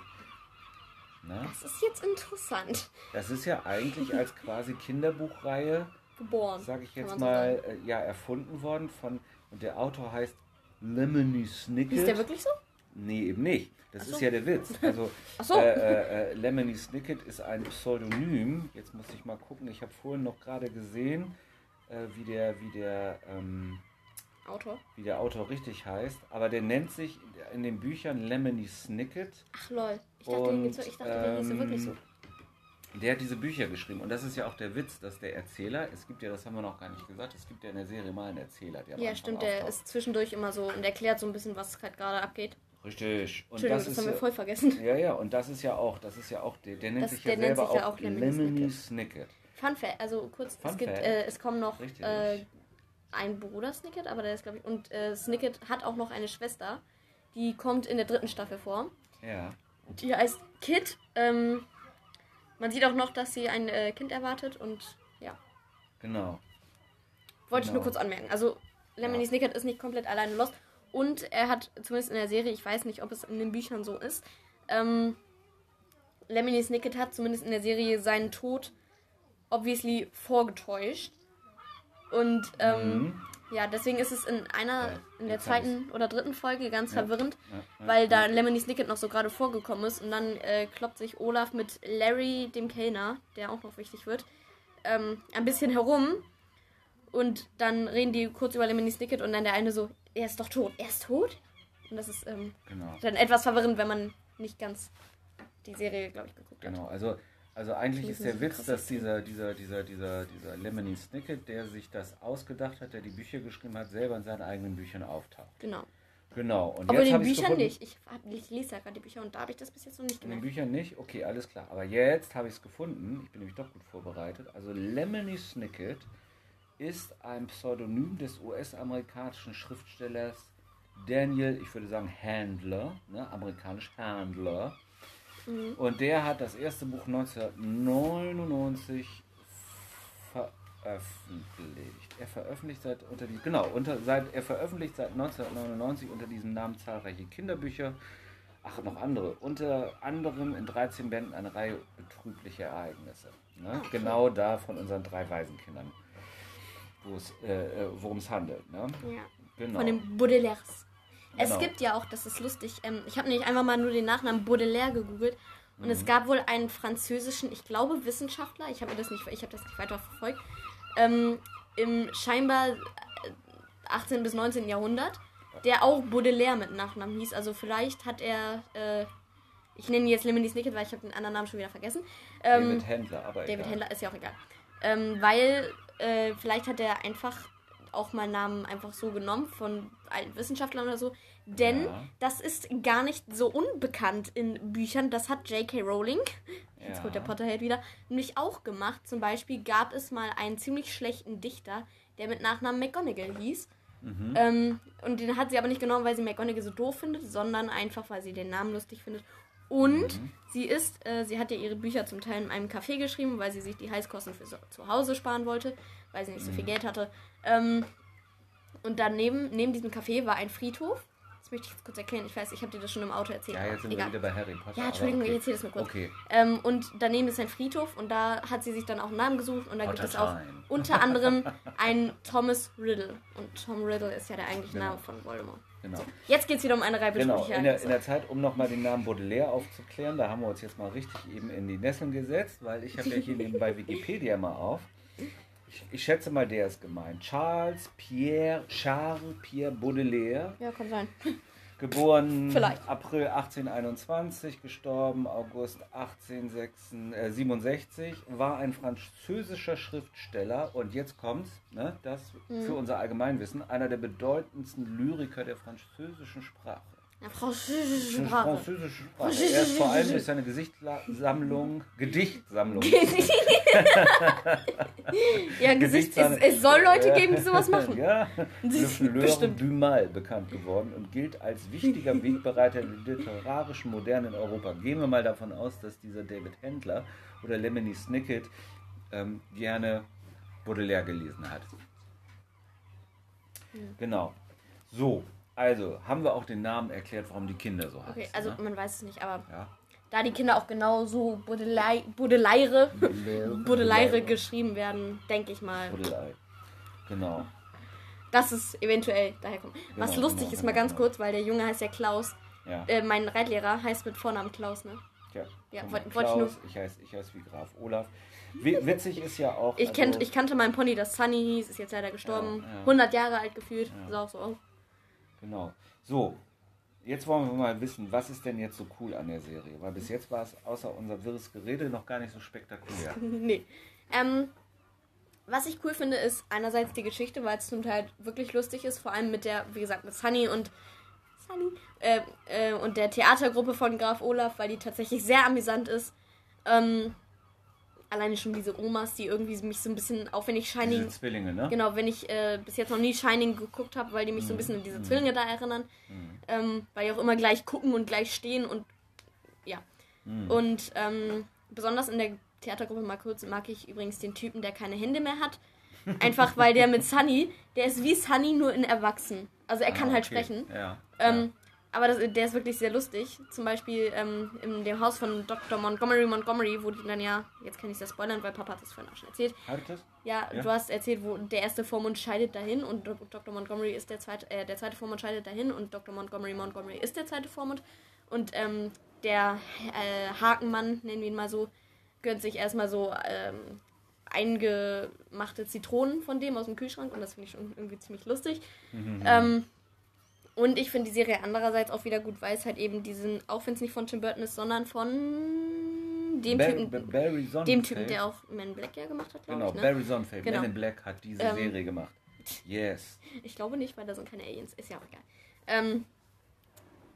S1: Na? Das ist jetzt interessant.
S2: Das ist ja eigentlich als quasi Kinderbuchreihe
S1: geboren.
S2: Sag ich jetzt mal, so äh, ja, erfunden worden von, und der Autor heißt Lemony Snicket.
S1: Ist der wirklich so?
S2: Nee, eben nicht. Das so. ist ja der Witz. (laughs) Also
S1: so.
S2: äh, äh, äh, Lemony Snicket ist ein Pseudonym. Jetzt muss ich mal gucken. Ich habe vorhin noch gerade gesehen, äh, wie der, wie der ähm,
S1: Autor?
S2: Wie der Autor richtig heißt. Aber der nennt sich, in den Büchern Lemony Snicket.
S1: Ach lol, ich dachte, und, ich dachte der hieß wirklich so.
S2: Der hat diese Bücher geschrieben und das ist ja auch der Witz, dass der Erzähler, es gibt ja, das haben wir noch gar nicht gesagt, es gibt ja in der Serie mal einen Erzähler.
S1: Der ja, stimmt, der ist zwischendurch immer so und erklärt so ein bisschen, was halt gerade abgeht.
S2: Richtig.
S1: Und Entschuldigung, das, das haben wir voll vergessen.
S2: Ja, ja, und das ist ja auch, das ist ja auch, der, der nennt das, sich ja selber auch, ja auch Lemony Snicket. Snicket.
S1: Fun Fact, also kurz, Fun es gibt, äh, es kommen noch äh, ein Bruder Snicket, aber der ist glaube ich, und äh, Snicket hat auch noch eine Schwester, die kommt in der dritten Staffel vor.
S2: Ja.
S1: Die heißt Kit. Ähm, man sieht auch noch, dass sie ein äh, Kind erwartet und ja.
S2: Genau.
S1: Wollte genau. ich nur genau. kurz anmerken. Also Lemony ja. Snicket ist nicht komplett alleine los. Und er hat, zumindest in der Serie, ich weiß nicht, ob es in den Büchern so ist, ähm, Lemony Snicket hat zumindest in der Serie seinen Tod obviously vorgetäuscht. Und ähm, mhm. Ja, deswegen ist es in einer, in der zweiten oder dritten Folge ganz verwirrend, weil da Lemony Snicket noch so gerade vorgekommen ist und dann äh, kloppt sich Olaf mit Larry, dem Kellner, der auch noch wichtig wird, ähm, ein bisschen herum. Und dann reden die kurz über Lemony Snicket und dann der eine so, er ist doch tot. Er ist tot? Und das ist ähm, genau. dann etwas verwirrend, wenn man nicht ganz die Serie, glaube ich, geguckt
S2: hat. Genau, also, also eigentlich ist der Witz, dass dieser, dieser, dieser, dieser, dieser Lemony Snicket, der sich das ausgedacht hat, der die Bücher geschrieben hat, selber in seinen eigenen Büchern auftaucht.
S1: Genau.
S2: Genau. Und
S1: Aber in den Büchern nicht. Ich, ich, lese ja gerade die Bücher und da habe ich das bis jetzt noch nicht
S2: gemerkt. In den Büchern nicht? Okay, alles klar. Aber jetzt habe ich es gefunden. Ich bin nämlich doch gut vorbereitet. Also Lemony Snicket ist ein Pseudonym des US-amerikanischen Schriftstellers Daniel, ich würde sagen Handler, ne, amerikanisch Handler. Mhm. Und der hat das erste Buch 1999 veröffentlicht. Er veröffentlicht seit unter die, genau, unter, seit, er veröffentlicht seit 1999 unter diesem Namen zahlreiche Kinderbücher. Ach, noch andere. Unter anderem in 13 Bänden eine Reihe betrüblicher Ereignisse. Ne? Okay. Genau da von unseren drei Waisenkindern äh, äh worum es handelt. Ne?
S1: Ja. Genau. Von den Baudelaires. Es genau. gibt ja auch, das ist lustig, ähm, ich habe nämlich einfach mal nur den Nachnamen Baudelaire gegoogelt und mhm. es gab wohl einen französischen, ich glaube Wissenschaftler, ich habe das nicht, ich habe das nicht weiter verfolgt, ähm, im scheinbar 18. Äh, bis 19. Jahrhundert, der auch Baudelaire mit Nachnamen hieß. Also vielleicht hat er, äh, ich nenne ihn jetzt Lemony Snicket, weil ich habe den anderen Namen schon wieder vergessen. Ähm,
S2: David Händler, aber
S1: David egal. Händler ist ja auch egal. Ähm, weil äh, vielleicht hat er einfach auch mal Namen einfach so genommen von Wissenschaftlern oder so. Denn ja. das ist gar nicht so unbekannt in Büchern. Das hat J.K. Rowling, ja. jetzt kommt der Potterhead wieder, nämlich auch gemacht. Zum Beispiel gab es mal einen ziemlich schlechten Dichter, der mit Nachnamen McGonagall hieß. Mhm. Ähm, und den hat sie aber nicht genommen, weil sie McGonagall so doof findet, sondern einfach, weil sie den Namen lustig findet. Und mhm. sie ist, äh, sie hat ja ihre Bücher zum Teil in einem Café geschrieben, weil sie sich die Heizkosten für so, zu Hause sparen wollte, weil sie nicht so viel mhm. Geld hatte. Ähm, und daneben, neben diesem Café war ein Friedhof. Das möchte ich jetzt kurz erklären. Ich weiß, ich habe dir das schon im Auto erzählt.
S2: Ja, jetzt sind Egal. wir wieder bei Harry Potter.
S1: Ja, Entschuldigung, okay. ich erzähle das mal kurz.
S2: Okay.
S1: Ähm, und daneben ist ein Friedhof und da hat sie sich dann auch einen Namen gesucht und da Potter gibt es auch Time. unter anderem (laughs) einen Thomas Riddle. Und Tom Riddle ist ja der eigentliche genau. Name von Voldemort.
S2: Genau. So,
S1: jetzt geht es wieder um eine Reihe
S2: Genau, in der, in der Zeit, um nochmal den Namen Baudelaire aufzuklären, da haben wir uns jetzt mal richtig eben in die Nesseln gesetzt, weil ich habe ja hier nebenbei Wikipedia mal auf. Ich, ich, schätze mal, der ist gemeint. Charles Pierre, Charles Pierre Baudelaire.
S1: Ja, kann sein.
S2: Geboren Vielleicht. April 1821, gestorben August 1867, äh, war ein französischer Schriftsteller und jetzt kommt's, ne, das mhm. für unser Allgemeinwissen, einer der bedeutendsten Lyriker der französischen Sprache.
S1: Ja, französische Sprache.
S2: Französische Sprache. Er ist vor allem durch seine Gesichtssammlung, Gedichtsammlung. (laughs)
S1: ja, Gesicht, es, es, soll Leute geben, die sowas machen.
S2: ja, Le Fleur du Mal bekannt geworden und gilt als wichtiger Wegbereiter der literarischen Moderne in Europa. Gehen wir mal davon aus, dass dieser David Händler oder Lemony Snicket ähm, gerne Baudelaire gelesen hat. Ja. Genau. So, also, haben wir auch den Namen erklärt, warum die Kinder so heißen. Okay,
S1: also
S2: ne?
S1: man weiß es nicht, aber ja. da die Kinder auch genau so Baudelaire, Baudelaire (laughs) geschrieben werden, denke ich mal.
S2: Baudelaire. Genau.
S1: Dass es eventuell daher kommt. Genau, Was lustig genau, ist, mal genau, ganz genau. kurz, weil der Junge heißt ja Klaus. Ja. Äh, mein Reitlehrer heißt mit Vornamen Klaus, ne?
S2: Ja, ja wollte Klaus, ich nur. Ich heiße ich heiß wie Graf Olaf. Witzig ist ja auch.
S1: Ich, also, ich kannte meinen Pony, das Sunny hieß, ist jetzt leider gestorben. Ja, ja. 100 Jahre alt gefühlt. Ja. Ist auch so.
S2: Genau. So, jetzt wollen wir mal wissen, was ist denn jetzt so cool an der Serie? Weil bis jetzt war es außer unser wirres Gerede noch gar nicht so spektakulär. (laughs)
S1: nee. Ähm, was ich cool finde, ist einerseits die Geschichte, weil es zum Teil wirklich lustig ist, vor allem mit der, wie gesagt, mit Sunny und Sunny äh, äh, und der Theatergruppe von Graf Olaf, weil die tatsächlich sehr amüsant ist. Ähm, alleine schon diese Omas, die irgendwie mich so ein bisschen, auch wenn ich Shining. Diese
S2: Zwillinge, ne?
S1: Genau, wenn ich äh, bis jetzt noch nie Shining geguckt habe, weil die mich mhm. so ein bisschen an diese mhm. Zwillinge da erinnern. Mhm. Ähm, weil die auch immer gleich gucken und gleich stehen und ja. Mhm. Und ähm, besonders in der Theatergruppe mal kurz mag ich übrigens den Typen, der keine Hände mehr hat. Einfach (laughs) weil der mit Sunny, der ist wie Sunny nur in Erwachsen. Also er kann ah, halt okay. sprechen. Ja. Ähm, ja. Aber das, der ist wirklich sehr lustig. Zum Beispiel ähm, in dem Haus von Dr. Montgomery Montgomery, wo die dann ja, jetzt kann ich das spoilern, weil Papa hat das vorhin auch schon erzählt. Hat das? Ja, ja, du hast erzählt, wo der erste Vormund scheidet dahin und Dr. Montgomery ist der zweite, äh, der zweite Vormund scheidet dahin und Dr. Montgomery Montgomery ist der zweite Vormund. Und ähm, der äh, Hakenmann, nennen wir ihn mal so, gönnt sich erstmal so ähm, eingemachte Zitronen von dem aus dem Kühlschrank und das finde ich schon irgendwie ziemlich lustig. Mhm. Ähm, und ich finde die Serie andererseits auch wieder gut, weil es halt eben diesen, auch wenn es nicht von Tim Burton ist, sondern von dem Bar Typen, Barry dem Typen, der auch Men in Black ja gemacht hat,
S2: Genau, ich, ne? Barry Sonfeld, genau. Men in Black hat diese ähm, Serie gemacht. Yes. (laughs)
S1: Ich glaube nicht, weil da sind keine Aliens. Ist ja auch egal. Ähm,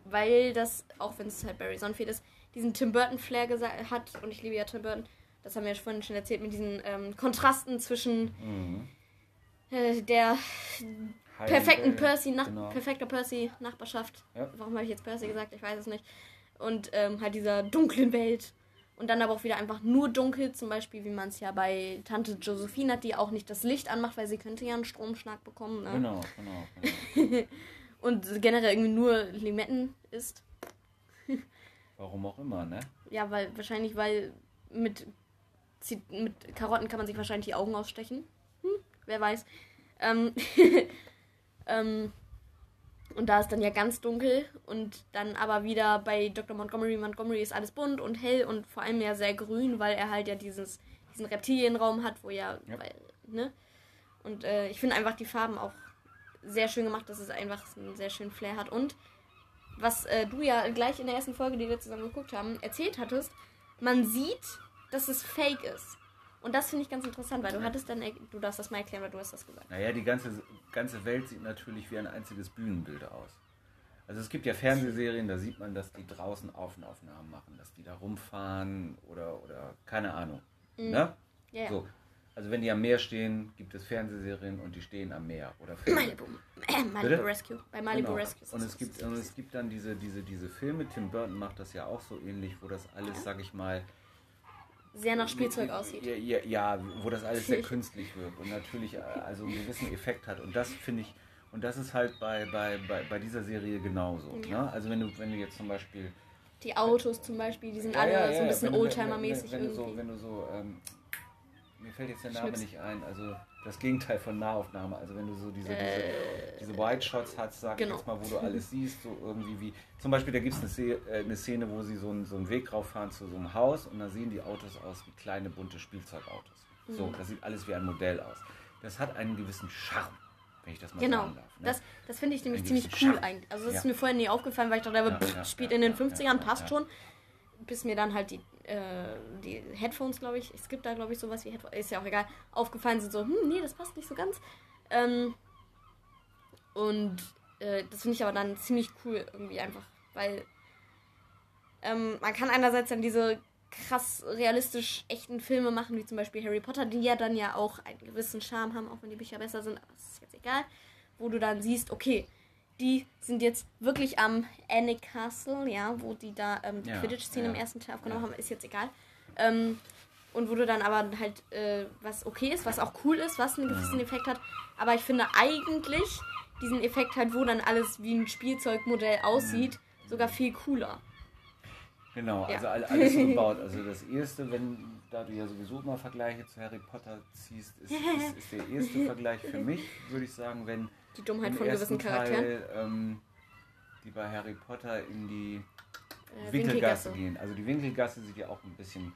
S1: weil das, auch wenn es halt Barry Sonfeld ist, diesen Tim Burton Flair hat und ich liebe ja Tim Burton. Das haben wir ja vorhin schon erzählt mit diesen ähm, Kontrasten zwischen mhm. äh, der perfekten Percy, nach, genau. perfekter Percy Nachbarschaft. Ja. Warum habe ich jetzt Percy gesagt? Ich weiß es nicht. Und ähm, halt dieser dunklen Welt. Und dann aber auch wieder einfach nur dunkel, zum Beispiel, wie man es ja bei Tante Josephine hat, die auch nicht das Licht anmacht, weil sie könnte ja einen Stromschlag bekommen. Ne? Genau, genau. genau. (laughs) und generell irgendwie nur Limetten isst.
S2: Warum auch immer, ne?
S1: Ja, weil wahrscheinlich, weil mit, mit Karotten kann man sich wahrscheinlich die Augen ausstechen. Hm, wer weiß. Ähm, (laughs) ähm, und da ist dann ja ganz dunkel und dann aber wieder bei Dr. Montgomery. Montgomery ist alles bunt und hell und vor allem ja sehr grün, weil er halt ja dieses, diesen Reptilienraum hat, wo ja, ja. Weil, ne? Und äh, ich finde einfach die Farben auch sehr schön gemacht, dass es einfach einen sehr schönen Flair hat. Und was äh, du ja gleich in der ersten Folge, die wir zusammen geguckt haben, erzählt hattest, man sieht, dass es fake ist. Und das finde ich ganz interessant, weil du hattest dann, du darfst das mal erklären, weil du hast das gesagt.
S2: Naja, die ganze, ganze Welt sieht natürlich wie ein einziges Bühnenbild aus. Also es gibt ja Fernsehserien, da sieht man, dass die draußen Aufnahmen machen, dass die da rumfahren oder, oder keine Ahnung. Mhm. Ne? Yeah. So. Also wenn die am Meer stehen, gibt es Fernsehserien und die stehen am Meer. Oder Malibu, äh, (clears throat) Malibu Rescue. Bei Malibu genau. Rescue. Und es, gibt, und es gibt dann diese, diese, diese Filme, Tim Burton macht das ja auch so ähnlich, wo das alles, ja. sag ich mal,
S1: sehr nach Spielzeug aussieht.
S2: Ja, ja, wo das alles sehr (laughs) künstlich wirkt und natürlich äh, also einen gewissen Effekt hat. Und das finde ich, und das ist halt bei, bei, bei, bei dieser Serie genauso. Ja. Ne? Also wenn du, wenn du jetzt zum Beispiel.
S1: Die Autos zum Beispiel, die sind ja, alle ja, so ein bisschen Oldtimer-mäßig
S2: wenn, wenn, wenn, irgendwie. wenn du so, ähm, mir fällt jetzt der Name Schnips. nicht ein, also das Gegenteil von Nahaufnahme. Also wenn du so diese, äh, diese, diese White Shots hast, sag genau. ich jetzt mal, wo du alles siehst, so irgendwie wie. Zum Beispiel, da gibt es eine, äh, eine, Szene, wo sie so einen, so einen Weg rauffahren zu so einem Haus und da sehen die Autos aus wie kleine bunte Spielzeugautos. Mhm. So, das sieht alles wie ein Modell aus. Das hat einen gewissen Charme. Wenn ich das mal genau. sagen darf.
S1: Ne? Das, das finde ich nämlich ziemlich cool eigentlich. Also das ja. ist mir vorher nie aufgefallen, weil ich dachte, ja, pff, ja, spielt in den 50ern, passt schon. Bis mir dann halt die äh, die Headphones, glaube ich, es gibt da, glaube ich, sowas wie Headphones, ist ja auch egal, aufgefallen sind, so, hm, nee, das passt nicht so ganz. Ähm, und äh, das finde ich aber dann ziemlich cool irgendwie einfach, weil ähm, man kann einerseits dann diese krass realistisch echten Filme machen, wie zum Beispiel Harry Potter, die ja dann ja auch einen gewissen Charme haben, auch wenn die Bücher besser sind, aber das ist jetzt egal, wo du dann siehst, okay, die sind jetzt wirklich am Annick Castle, ja, wo die da ähm, die ja, Quidditch-Szene ja. im ersten Teil aufgenommen ja. haben, ist jetzt egal. Ähm, und wo du dann aber halt, äh, was okay ist, was auch cool ist, was einen gewissen Effekt hat. Aber ich finde eigentlich diesen Effekt halt, wo dann alles wie ein Spielzeugmodell aussieht, sogar viel cooler.
S2: Genau, also alles so gebaut. Also das erste, wenn, da du ja sowieso mal Vergleiche zu Harry Potter ziehst, ist, ist, ist der erste Vergleich für mich, würde ich sagen, wenn
S1: die Dummheit von gewissen Charakteren.
S2: Teil, ähm, die bei Harry Potter in die äh, Winkelgasse, Winkelgasse, gehen. Also die Winkelgasse sieht ja auch ein bisschen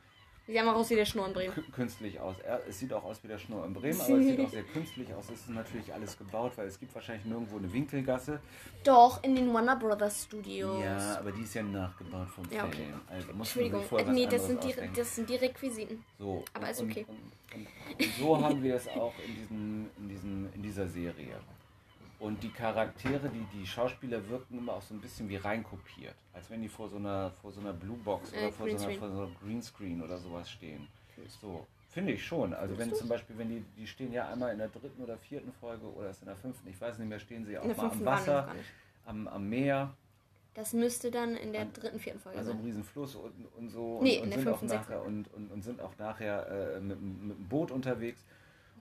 S1: Sieht einfach aus wie der Schnur in Bremen.
S2: Künstlich aus. Es sieht auch aus wie der Schnur in Bremen, (laughs) aber es sieht auch sehr künstlich aus. Es ist natürlich alles gebaut, weil es gibt wahrscheinlich nirgendwo eine Winkelgasse.
S1: Doch, in den Warner Brothers Studios.
S2: Ja, aber die ist ja nachgebaut vom ja, okay. Film.
S1: Also Entschuldigung, äh, nee, das sind, die, das sind die Requisiten.
S2: So.
S1: Aber ist okay.
S2: Und, und, und, so haben wir es auch in, diesen, in, diesen, in dieser Serie. Und die Charaktere, die, die Schauspieler wirken immer auch so ein bisschen wie reinkopiert. Als wenn die vor so einer, vor so einer Blue Box äh, oder vor, so einer, vor so einer Greenscreen oder sowas stehen. So, finde ich schon. Also wenn zum Beispiel, wenn die, die stehen ja einmal in der dritten oder vierten Folge oder ist in der fünften, ich weiß nicht mehr, stehen sie auch mal am Wasser, am, am Meer.
S1: Das müsste dann in der dritten, vierten Folge
S2: also sein. Also ein Riesenfluss und, und so. Nee, und, und in der sind fünften, auch nachher, und, und, und, sind auch nachher äh, mit, mit dem Boot unterwegs.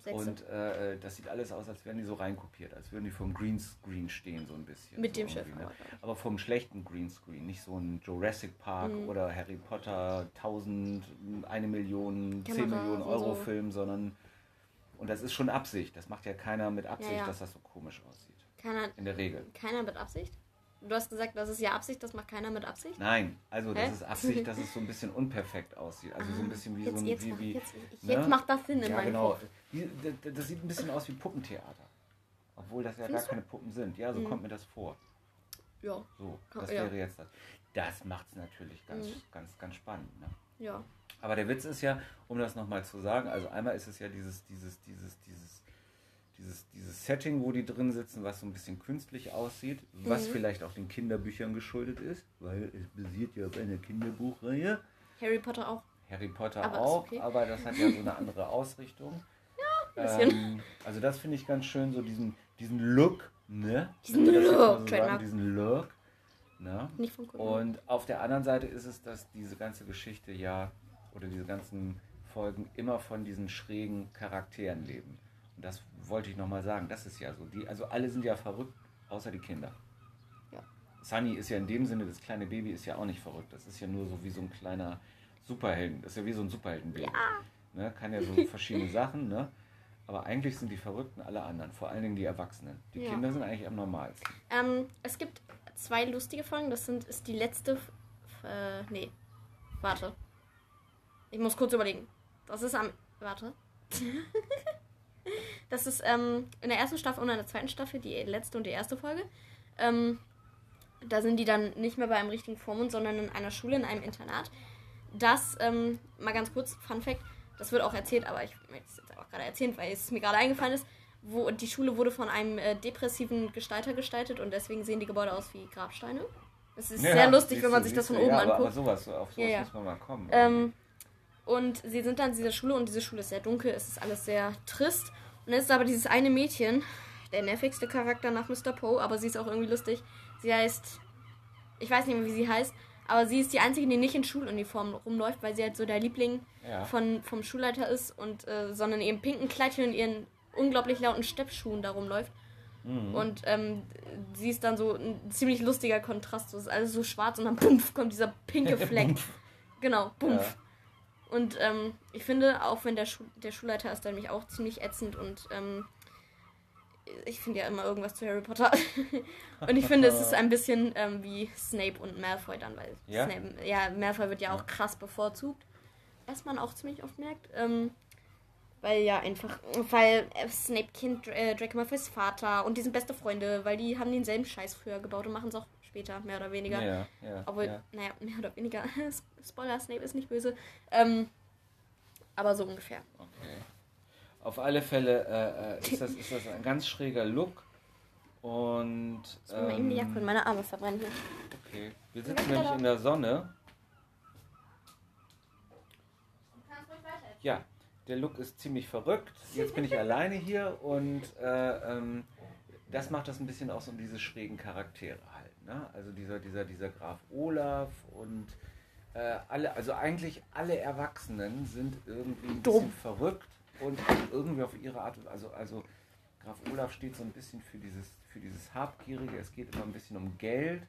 S2: Sechste. Und äh, das sieht alles aus, als wären die so reinkopiert, als würden die vom Greenscreen stehen, so ein bisschen.
S1: Mit
S2: so
S1: dem Chef. Ne?
S2: Aber vom schlechten Greenscreen, nicht so ein Jurassic Park mhm. oder Harry Potter 1000, eine Million, Kamera 10 Millionen Euro so. Film, sondern. Und das ist schon Absicht. Das macht ja keiner mit Absicht, ja, ja. dass das so komisch aussieht.
S1: Keiner,
S2: In der Regel.
S1: Keiner mit Absicht? Du hast gesagt, das ist ja Absicht, das macht keiner mit Absicht?
S2: Nein, also das Hä? ist Absicht, dass es so ein bisschen unperfekt aussieht. Also ah, so ein ah, bisschen wie
S1: jetzt,
S2: so ein...
S1: Jetzt,
S2: wie, wie,
S1: jetzt, ne? jetzt macht das Sinn in
S2: ja, meinem genau. Die, das, sieht ein bisschen aus wie Puppentheater. Obwohl das ja Findest gar keine Puppen sind. Ja, so mhm. kommt mir das vor.
S1: Ja.
S2: So, das ja. wäre jetzt das. Das macht es natürlich ganz, mhm. ganz, ganz spannend. Ne?
S1: Ja.
S2: Aber der Witz ist ja, um das nochmal zu sagen, also einmal ist es ja dieses, dieses, dieses, dieses dieses, dieses Setting, wo die drin sitzen, was so ein bisschen künstlich aussieht, was mhm. vielleicht auch den Kinderbüchern geschuldet ist, weil es basiert ja auf einer Kinderbuchreihe.
S1: Harry Potter auch.
S2: Harry Potter aber auch, okay. aber das hat ja so eine andere (laughs) Ausrichtung.
S1: Ja, ein bisschen. Ähm,
S2: also das finde ich ganz schön, so diesen, diesen Look, ne?
S1: Diesen Look,
S2: so sagen, diesen Look. Ne?
S1: Nicht von
S2: Und auf der anderen Seite ist es, dass diese ganze Geschichte ja, oder diese ganzen Folgen immer von diesen schrägen Charakteren leben. Das wollte ich nochmal sagen. Das ist ja so. Die, also alle sind ja verrückt, außer die Kinder.
S1: Ja.
S2: Sunny ist ja in dem Sinne, das kleine Baby ist ja auch nicht verrückt. Das ist ja nur so wie so ein kleiner Superhelden. Das ist ja wie so ein Superheldenbaby.
S1: Ja.
S2: Ne? Kann ja so (laughs) verschiedene Sachen, ne? Aber eigentlich sind die Verrückten alle anderen, vor allen Dingen die Erwachsenen. Die ja. Kinder sind eigentlich am normalsten.
S1: Ähm, es gibt zwei lustige Folgen. Das sind, ist die letzte. Äh, nee. Warte. Ich muss kurz überlegen. Das ist am. Warte. (laughs) Das ist ähm, in der ersten Staffel und in der zweiten Staffel, die letzte und die erste Folge. Ähm, da sind die dann nicht mehr bei einem richtigen Vormund, sondern in einer Schule, in einem Internat. Das, ähm, mal ganz kurz, Fun Fact, das wird auch erzählt, aber ich möchte es jetzt auch gerade erzählen, weil es mir gerade eingefallen ist. Wo, die Schule wurde von einem äh, depressiven Gestalter gestaltet und deswegen sehen die Gebäude aus wie Grabsteine. Es ist ja, sehr lustig, wenn man sich das von oben ja, anguckt. Aber
S2: sowas, auf sowas ja, muss man mal kommen.
S1: Ähm, und sie sind dann in dieser Schule und diese Schule ist sehr dunkel, es ist alles sehr trist. Und es ist aber dieses eine Mädchen, der nervigste Charakter nach Mr. Poe, aber sie ist auch irgendwie lustig. Sie heißt, ich weiß nicht mehr, wie sie heißt, aber sie ist die einzige, die nicht in Schuluniform rumläuft, weil sie halt so der Liebling ja. von, vom Schulleiter ist und äh, sondern ihrem pinken Kleidchen und ihren unglaublich lauten Steppschuhen da rumläuft. Mhm. Und ähm, sie ist dann so ein ziemlich lustiger Kontrast. Es ist alles so schwarz und dann pumpf kommt dieser pinke (laughs) Fleck. genau, pumpf. Ja. Und ähm, ich finde, auch wenn der, Schu der Schulleiter ist, dann mich auch ziemlich ätzend und ähm, ich finde ja immer irgendwas zu Harry Potter. (laughs) und ich finde, es ist ein bisschen ähm, wie Snape und Malfoy dann, weil ja? Snape, ja, Malfoy wird ja auch krass bevorzugt. Was man auch ziemlich oft merkt. Ähm, weil ja einfach, weil Snape kennt äh, Draco Malfoys Vater und die sind beste Freunde, weil die haben denselben Scheiß früher gebaut und machen es auch später, mehr oder weniger.
S2: Ja, ja,
S1: Obwohl,
S2: ja.
S1: naja, mehr oder weniger. (laughs) Spoiler, Snape ist nicht böse. Ähm, aber so ungefähr.
S2: Okay. Auf alle Fälle äh, äh ist, das, ist das ein ganz schräger Look. Und.
S1: Ich ähm, mal eben die Jacke und meine Arme verbrennen.
S2: Okay. Wir sitzen nämlich in der Sonne. Ja, der Look ist ziemlich verrückt. Jetzt bin ich alleine hier und äh, ähm, das macht das ein bisschen aus um diese schrägen Charaktere halt. Ne? Also dieser, dieser, dieser Graf Olaf und äh, alle, also eigentlich alle Erwachsenen sind irgendwie ein Dumm. bisschen verrückt und irgendwie auf ihre Art, also, also Graf Olaf steht so ein bisschen für dieses, für dieses Habgierige, es geht immer ein bisschen um Geld.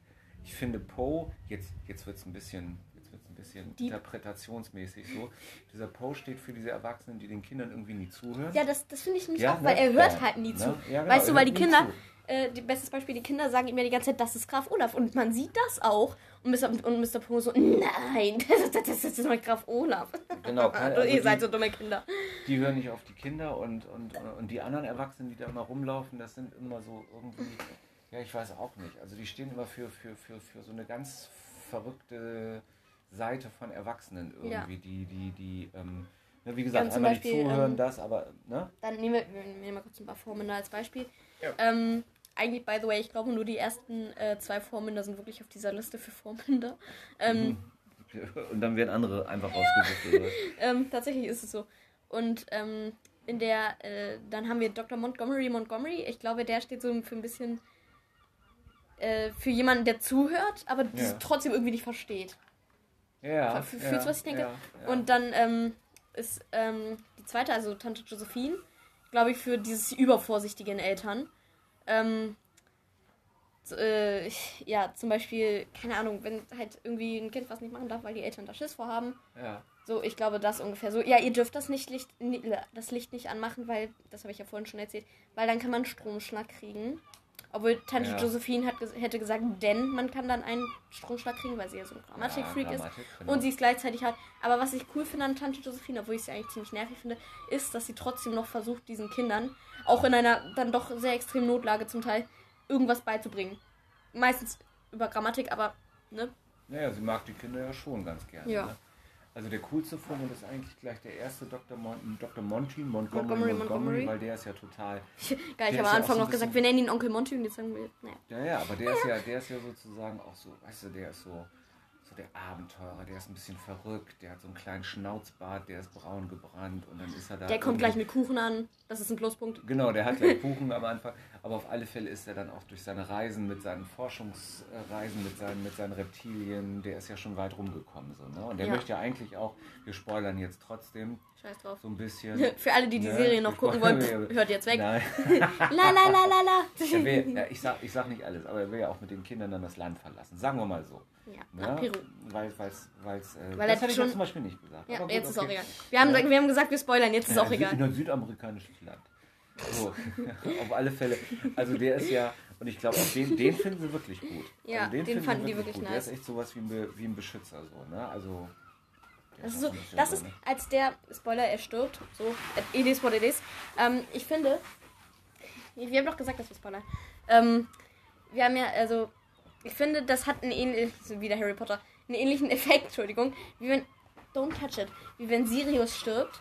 S2: Ich finde Poe, jetzt, jetzt wird es ein bisschen, jetzt wird's ein bisschen interpretationsmäßig so. Dieser Poe steht für diese Erwachsenen, die den Kindern irgendwie nie zuhören.
S1: Ja, das, das finde ich nicht ja, auch, weil ne? er hört halt nie ne? zu. Ja, genau, weißt du, weil die Kinder, äh, die, bestes Beispiel, die Kinder sagen ihm ja die ganze Zeit, das ist Graf Olaf. Und man sieht das auch. Und Mr. Und Mr. Poe so, nein, das, (laughs) das, das ist doch Graf Olaf. Genau. (laughs)
S2: Keine, also Ihr seid so dumme Kinder. Die hören nicht auf die Kinder und, und, und die anderen Erwachsenen, die da immer rumlaufen, das sind immer so irgendwie, ja, ich weiß auch nicht. Also die stehen immer für, für, für, für so eine ganz verrückte Seite von Erwachsenen irgendwie, ja. die, die, die, ähm, ne, wie gesagt, einmal Beispiel, nicht zuhören, ähm, das, aber, ne?
S1: Dann nehmen wir, wir nehmen mal kurz ein paar Vormünder als Beispiel. Ja. Ähm, eigentlich, by the way, ich glaube, nur die ersten äh, zwei Vormünder sind wirklich auf dieser Liste für Vormünder. Ähm,
S2: Und dann werden andere einfach rausgesucht, (laughs)
S1: ähm, tatsächlich ist es so. Und ähm, in der, äh, dann haben wir Dr. Montgomery Montgomery. Ich glaube, der steht so für ein bisschen äh, für jemanden, der zuhört, aber ja. trotzdem irgendwie nicht versteht. Ja. Fühlst du, was ich denke? Ja, ja. Und dann ähm, ist ähm, die zweite, also Tante Josephine, glaube ich, für dieses übervorsichtigen Eltern. Ähm, äh, ja, zum Beispiel, keine Ahnung, wenn halt irgendwie ein Kind was nicht machen darf, weil die Eltern da Schiss vorhaben. Ja. So, ich glaube, das ungefähr so. Ja, ihr dürft das nicht Licht, das Licht nicht anmachen, weil, das habe ich ja vorhin schon erzählt, weil dann kann man Stromschlag kriegen. Obwohl Tante ja. Josephine hat, hätte gesagt, denn man kann dann einen Stromschlag kriegen, weil sie ja so ein Grammatikfreak ja, Grammatik, ist. Genau. Und sie es gleichzeitig hat. Aber was ich cool finde an Tante Josephine, obwohl ich sie eigentlich ziemlich nervig finde, ist, dass sie trotzdem noch versucht, diesen Kindern, auch in einer dann doch sehr extremen Notlage zum Teil, irgendwas beizubringen. Meistens über Grammatik, aber, ne?
S2: Naja, sie mag die Kinder ja schon ganz gerne. Ja. Ne? Also der coolste Vormund ist eigentlich gleich der erste Dr. Mon Dr. Monty, Montgomery, Montgomery, Montgomery, weil der ist ja total. (laughs)
S1: Geil, ich habe am Anfang noch gesagt, wir nennen ihn Onkel Monty und jetzt sagen wir, naja.
S2: Ja, ja, aber der ist ja, der ist ja sozusagen auch so, weißt du, der ist so so der Abenteurer, der ist ein bisschen verrückt, der hat so einen kleinen Schnauzbart, der ist braun gebrannt und dann ist er da.
S1: Der kommt gleich mit Kuchen an, das ist ein Pluspunkt.
S2: Genau, der hat gleich (laughs) Kuchen am Anfang, aber auf alle Fälle ist er dann auch durch seine Reisen, mit seinen Forschungsreisen, mit seinen, mit seinen Reptilien, der ist ja schon weit rumgekommen. So, ne? Und der ja. möchte ja eigentlich auch, wir spoilern jetzt trotzdem, Scheiß drauf. So ein bisschen. (laughs)
S1: Für alle, die die ne? Serie noch gucken wollen, (laughs) hört jetzt weg. La la la la
S2: la. Will, ja, ich, sag, ich sag nicht alles, aber er will ja auch mit den Kindern dann das Land verlassen. Sagen wir mal so. Ja, ne? Peru. Weil, weil's, weil's, äh,
S1: Weil das hätte ich schon... zum Beispiel nicht gesagt. Ja, gut, jetzt ist okay. auch egal. Wir haben, ja. wir haben gesagt, wir spoilern, jetzt ist ja, auch egal.
S2: Ein südamerikanisches Land. So, (laughs) auf alle Fälle. Also der ist ja, und ich glaube, den, den finden sie wirklich gut.
S1: Ja,
S2: also
S1: den, den fanden die wirklich,
S2: gut.
S1: nice.
S2: Der ist echt sowas wie ein, wie ein Beschützer, so, ne? Also
S1: das ist, so, das ist, als der Spoiler, er stirbt, so, it is what it is. Ähm, ich finde, wir haben doch gesagt, dass wir spoilern. Ähm, wir haben ja, also, ich finde, das hat einen ähnlichen, wie der Harry Potter, einen ähnlichen (laughs) Effekt, Entschuldigung, wie wenn, don't touch it, wie wenn Sirius stirbt,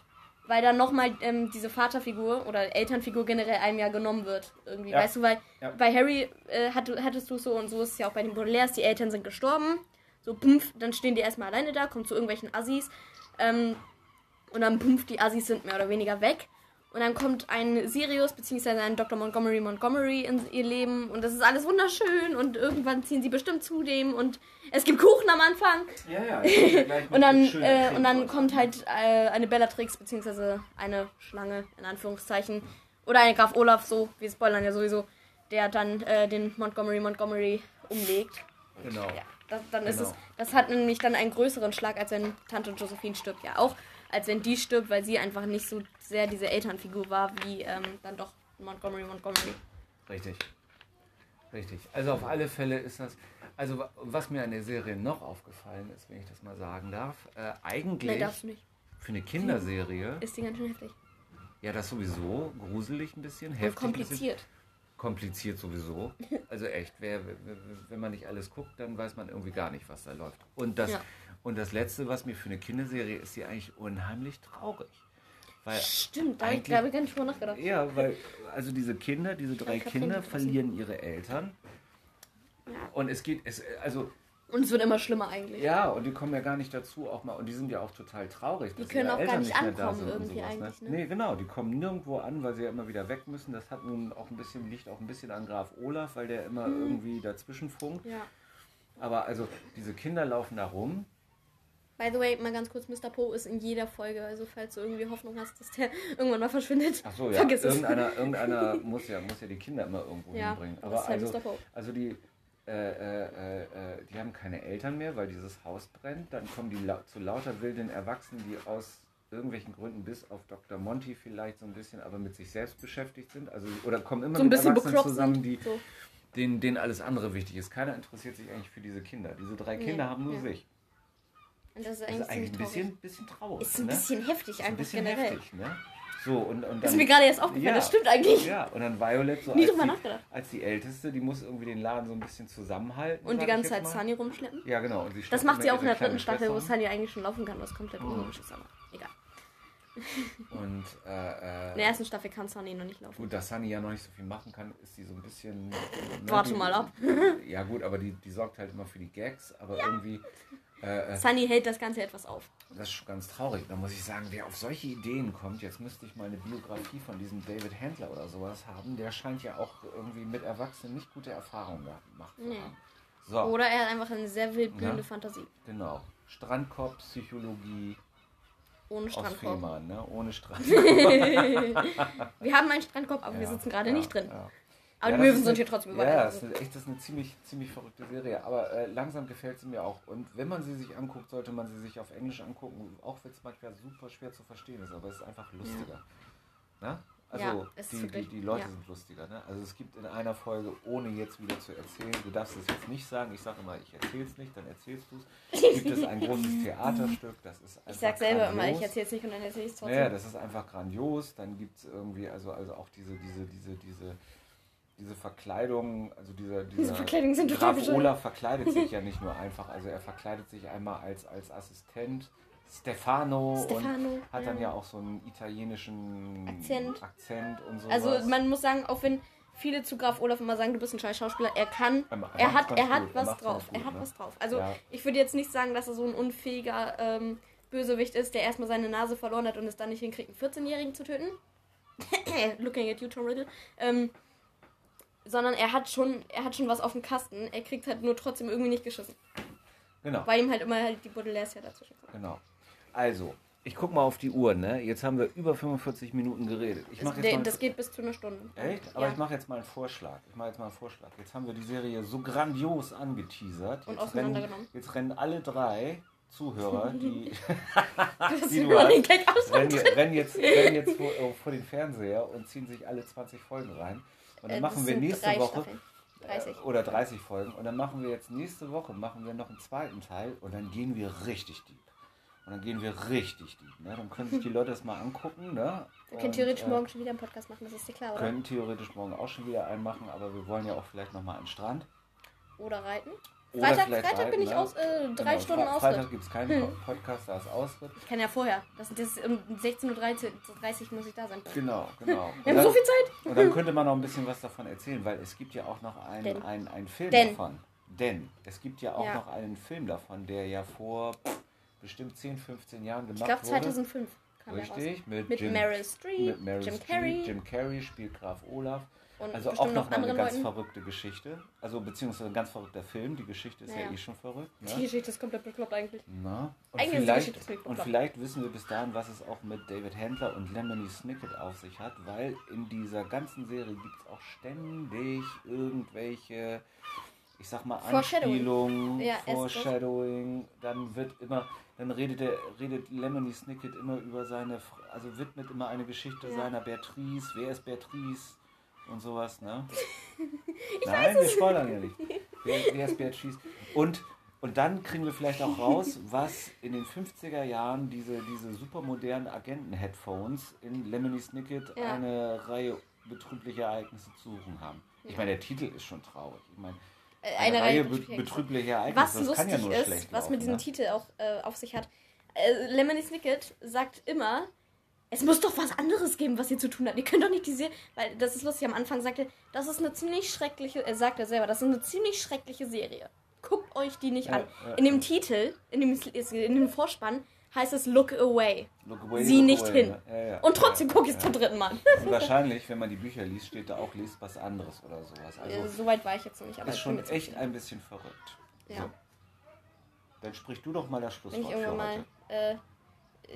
S1: weil dann nochmal ähm, diese Vaterfigur oder Elternfigur generell einem ja genommen wird. Irgendwie, ja. weißt du, weil ja. bei Harry äh, hat, hattest du so und so ist es ja auch bei den Baudelaires, die Eltern sind gestorben so, pumpf, dann stehen die erstmal alleine da, kommen zu irgendwelchen Assis. Ähm, und dann pumpf, die Assis sind mehr oder weniger weg. Und dann kommt ein Sirius bzw. ein Dr. Montgomery Montgomery in ihr Leben und das ist alles wunderschön und irgendwann ziehen sie bestimmt zu dem und es gibt Kuchen am Anfang. Ja, ja. (laughs) und dann, äh, und dann kommt halt äh, eine Bellatrix bzw. eine Schlange in Anführungszeichen oder ein Graf Olaf, so, wir spoilern ja sowieso, der dann äh, den Montgomery Montgomery umlegt. Genau. Ja. Das, dann genau. ist es, das hat nämlich dann einen größeren Schlag, als wenn Tante Josephine stirbt. Ja, auch als wenn die stirbt, weil sie einfach nicht so sehr diese Elternfigur war, wie ähm, dann doch Montgomery Montgomery.
S2: Richtig. Richtig. Also auf alle Fälle ist das. Also was mir an der Serie noch aufgefallen ist, wenn ich das mal sagen darf, äh, eigentlich nee, darfst du nicht. für eine Kinderserie.
S1: Ist die ganz schön heftig.
S2: Ja, das sowieso gruselig ein bisschen, heftig.
S1: Und kompliziert
S2: kompliziert sowieso. Also echt, wer, wenn man nicht alles guckt, dann weiß man irgendwie gar nicht, was da läuft. Und das, ja. Und das Letzte, was mir für eine Kinderserie ist, die eigentlich unheimlich traurig.
S1: Weil Stimmt, da habe ich glaube ich gar nicht drüber nachgedacht.
S2: Ja, weil also diese Kinder, diese drei Kinder verlieren ihre Eltern. Ja. Und es geht, es, also
S1: und es wird immer schlimmer eigentlich.
S2: Ja, und die kommen ja gar nicht dazu, auch mal, und die sind ja auch total traurig. Die können auch Eltern gar nicht, nicht ankommen irgendwie sowas, ne? eigentlich. Ne? Nee, genau, die kommen nirgendwo an, weil sie ja immer wieder weg müssen. Das hat nun auch ein bisschen, liegt auch ein bisschen an Graf Olaf, weil der immer hm. irgendwie dazwischen funkt. Ja. Aber also, diese Kinder laufen da rum.
S1: By the way, mal ganz kurz, Mr. Poe ist in jeder Folge, also falls du irgendwie Hoffnung hast, dass der (laughs) irgendwann mal verschwindet.
S2: Ach so, ja. Vergiss irgendeiner, es. (laughs) irgendeiner muss, ja, muss ja die Kinder immer irgendwo ja, hinbringen. Aber halt also, also die äh, äh, äh, die haben keine Eltern mehr, weil dieses Haus brennt. Dann kommen die zu lauter wilden Erwachsenen, die aus irgendwelchen Gründen bis auf Dr. Monty vielleicht so ein bisschen, aber mit sich selbst beschäftigt sind. Also, oder kommen immer so mit Erwachsenen zusammen, die, so. denen, denen alles andere wichtig ist. Keiner interessiert sich eigentlich für diese Kinder. Diese drei Kinder nee, haben nur ja. sich. Und das ist eigentlich, das ist eigentlich ein bisschen, bisschen traurig.
S1: Ist ein ne? bisschen heftig ist einfach ein bisschen generell. Heftig,
S2: ne? So, und, und dann,
S1: das ist mir gerade erst aufgefallen, ja, das stimmt eigentlich.
S2: Ja, und dann Violet so
S1: Nie
S2: als,
S1: drüber
S2: die,
S1: nachgedacht.
S2: als die Älteste, die muss irgendwie den Laden so ein bisschen zusammenhalten.
S1: Und die ganze Zeit Sunny rumschleppen.
S2: Ja, genau.
S1: das macht sie auch in der dritten Staffel, wo Sunny eigentlich schon laufen kann, was komplett mhm. unlogisch ist, aber egal. (laughs)
S2: Und äh,
S1: äh, in der ersten Staffel kann Sunny noch nicht laufen.
S2: Gut, dass Sunny ja noch nicht so viel machen kann, ist sie so ein bisschen. Ne,
S1: Warte mal ab. (laughs)
S2: ja, gut, aber die, die sorgt halt immer für die Gags, aber ja. irgendwie
S1: äh, äh, Sunny hält das Ganze etwas auf.
S2: Das ist schon ganz traurig. Da muss ich sagen, wer auf solche Ideen kommt, jetzt müsste ich mal eine Biografie von diesem David Handler oder sowas haben. Der scheint ja auch irgendwie mit Erwachsenen nicht gute Erfahrungen gemacht zu nee. haben.
S1: So. Oder er hat einfach eine sehr wildblühende ja, Fantasie.
S2: Genau. Strandkorb, Psychologie.
S1: Ohne Strandkorb.
S2: Fehmarn, ne? Ohne Strandkorb. (laughs)
S1: wir haben einen Strandkorb, aber ja, wir sitzen gerade ja, nicht drin. Ja. Aber ja, die Möwen sind eine, hier trotzdem überall.
S2: Ja, das ist, echt, das ist eine ziemlich, ziemlich verrückte Serie. Aber äh, langsam gefällt sie mir auch. Und wenn man sie sich anguckt, sollte man sie sich auf Englisch angucken. Auch wenn es manchmal super schwer zu verstehen ist. Aber es ist einfach lustiger. Ja. Ne? Also ja, die, die, die, Leute ja. sind lustiger. Ne? Also es gibt in einer Folge, ohne jetzt wieder zu erzählen, du darfst es jetzt nicht sagen, ich sage immer, ich erzähle es nicht, dann erzählst du es. Gibt es ein großes (laughs) Theaterstück, das ist einfach
S1: Ich sage selber grandios. immer, ich erzähle es nicht und dann erzähle ich es trotzdem.
S2: Ja, das ist einfach grandios. Dann gibt es irgendwie, also, also auch diese, diese, diese, diese diese Verkleidung, also dieser, dieser
S1: diese Verkleidung sind
S2: Graf Olaf verkleidet sich (laughs) ja nicht nur einfach, also er verkleidet sich einmal als, als Assistent. Stefano,
S1: Stefano
S2: und hat dann ja auch so einen italienischen
S1: Akzent,
S2: Akzent und so.
S1: Also man muss sagen, auch wenn viele zu Graf Olaf immer sagen, du bist ein scheiß Schauspieler, er kann, er, er hat, er hat gut. was er drauf, gut, er hat ne? was drauf. Also ja. ich würde jetzt nicht sagen, dass er so ein unfähiger ähm, Bösewicht ist, der erstmal seine Nase verloren hat und es dann nicht hinkriegt, einen 14-Jährigen zu töten. (coughs) Looking at you, Tom Riddle. Ähm, sondern er hat schon, er hat schon was auf dem Kasten. Er kriegt halt nur trotzdem irgendwie nicht geschissen.
S2: Genau.
S1: Weil ihm halt immer halt die Baudelaires ja dazwischen kommen.
S2: Genau. Also, ich guck mal auf die Uhr, ne? Jetzt haben wir über 45 Minuten geredet. Ich mach
S1: das,
S2: jetzt mal
S1: das geht bis zu einer Stunde.
S2: Echt? Aber ja. ich mache jetzt mal einen Vorschlag. Ich mache jetzt mal einen Vorschlag. Jetzt haben wir die Serie so grandios angeteasert.
S1: Und jetzt auseinandergenommen.
S2: Rennen, jetzt rennen alle drei Zuhörer, die, (laughs)
S1: die du hast, (laughs)
S2: rennen, rennen, jetzt, rennen jetzt vor, vor den Fernseher und ziehen sich alle 20 Folgen rein. Und dann äh, machen wir nächste Woche 30. Äh, oder 30 Folgen und dann machen wir jetzt nächste Woche machen wir noch einen zweiten Teil und dann gehen wir richtig deep. Und dann gehen wir richtig deep. Ne? Dann können sich die Leute das mal angucken. Ne?
S1: Wir können theoretisch äh, morgen schon wieder einen Podcast machen, das ist dir klar, oder?
S2: Können theoretisch morgen auch schon wieder einen machen, aber wir wollen ja auch vielleicht nochmal den Strand.
S1: Oder reiten. Freitag, Freitag reiten, bin ich ne? aus, äh, drei genau, Stunden Fre Ausritt.
S2: Freitag gibt es keinen hm. (laughs) Podcast, da ist Ausritt.
S1: Ich kann ja vorher. Das, das um 16.30 Uhr muss ich da sein.
S2: Genau, (laughs) genau.
S1: Wir haben so viel Zeit.
S2: Und dann könnte man noch ein bisschen was (laughs) davon erzählen, weil es gibt ja auch noch einen, einen, einen Film Denn. davon. Denn es gibt ja auch ja. noch einen Film davon, der ja vor bestimmt 10, 15 Jahren gemacht wurde. Ich
S1: glaube 2005 kam
S2: Richtig,
S1: mit,
S2: mit
S1: Jim, Meryl Streep,
S2: mit Meryl
S1: Jim
S2: Streep,
S1: Carrey.
S2: Jim Carrey spielt Graf Olaf.
S1: Und
S2: also auch noch mal eine ganz Leuten. verrückte Geschichte. Also beziehungsweise ein ganz verrückter Film. Die Geschichte ist naja. ja eh schon verrückt. Ne?
S1: Die Geschichte ist komplett bekloppt eigentlich.
S2: Na? Und, eigentlich vielleicht, und vielleicht wissen wir bis dahin, was es auch mit David Handler und Lemony Snicket auf sich hat, weil in dieser ganzen Serie gibt es auch ständig irgendwelche, ich sag mal, Anspielungen,
S1: ja,
S2: Foreshadowing. Dann wird immer, dann redet, der, redet Lemony Snicket immer über seine, also widmet immer eine Geschichte ja. seiner Beatrice. Wer ist Beatrice? Und sowas, ne? (laughs) Nein, wir spoilern ja nicht. Wer, wer ist Beatrice? Und, und dann kriegen wir vielleicht auch raus, (laughs) was in den 50er Jahren diese, diese supermodernen Agenten-Headphones in Lemony Snicket ja. eine Reihe betrüblicher Ereignisse zu suchen haben. Ich meine, der Titel ist schon traurig. Ich meine,
S1: äh, eine, Reihe
S2: betrüblicher Ereignisse,
S1: was das kann ja nur ist, schlecht Was laufen, mit diesem ne? Titel auch äh, auf sich hat. Äh, Lemony Snicket sagt immer, es muss doch was anderes geben, was ihr zu tun habt. Ihr könnt doch nicht diese, weil das ist lustig, am Anfang sagte, das ist eine ziemlich schreckliche, er sagt er selber, das ist eine ziemlich schreckliche Serie. Guckt euch die nicht an. Ja, ja, in dem ja. Titel, in dem, in dem Vorspann, heißt es Look Away.
S2: Look away
S1: Sieh nicht
S2: away,
S1: hin. Und trotzdem gucke ich es zum dritten Mal.
S2: Und (laughs) wahrscheinlich, wenn man die Bücher liest, steht da auch, liest was anderes oder sowas. Also,
S1: so weit war ich jetzt noch nicht. Aber
S2: ist schon echt ein bisschen verrückt.
S1: Ja. So.
S2: Dann sprich du doch mal das Schlusswort
S1: Wenn ich irgendwann mal, äh,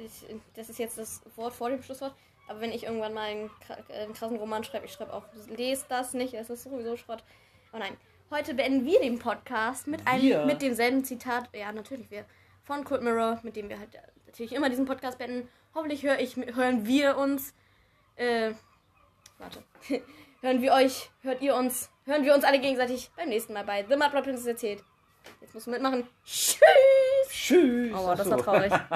S1: ich, das ist jetzt das Wort vor dem Schlusswort, aber wenn ich irgendwann mal einen, einen krassen Roman schreibe, ich schreibe auch, lest das nicht, es ist sowieso Schrott. Oh nein. heute beenden wir den Podcast mit einem mit demselben Zitat. Ja, natürlich wir von Cold Mirror, mit dem wir halt natürlich immer diesen Podcast beenden. Hoffentlich hör ich, hören wir uns. Äh, warte. (laughs) hören wir euch, hört ihr uns, hören wir uns alle gegenseitig beim nächsten Mal bei The Mud Princess erzählt. Jetzt musst du mitmachen. Tschüss! Tschüss! Oh, das war traurig. (laughs)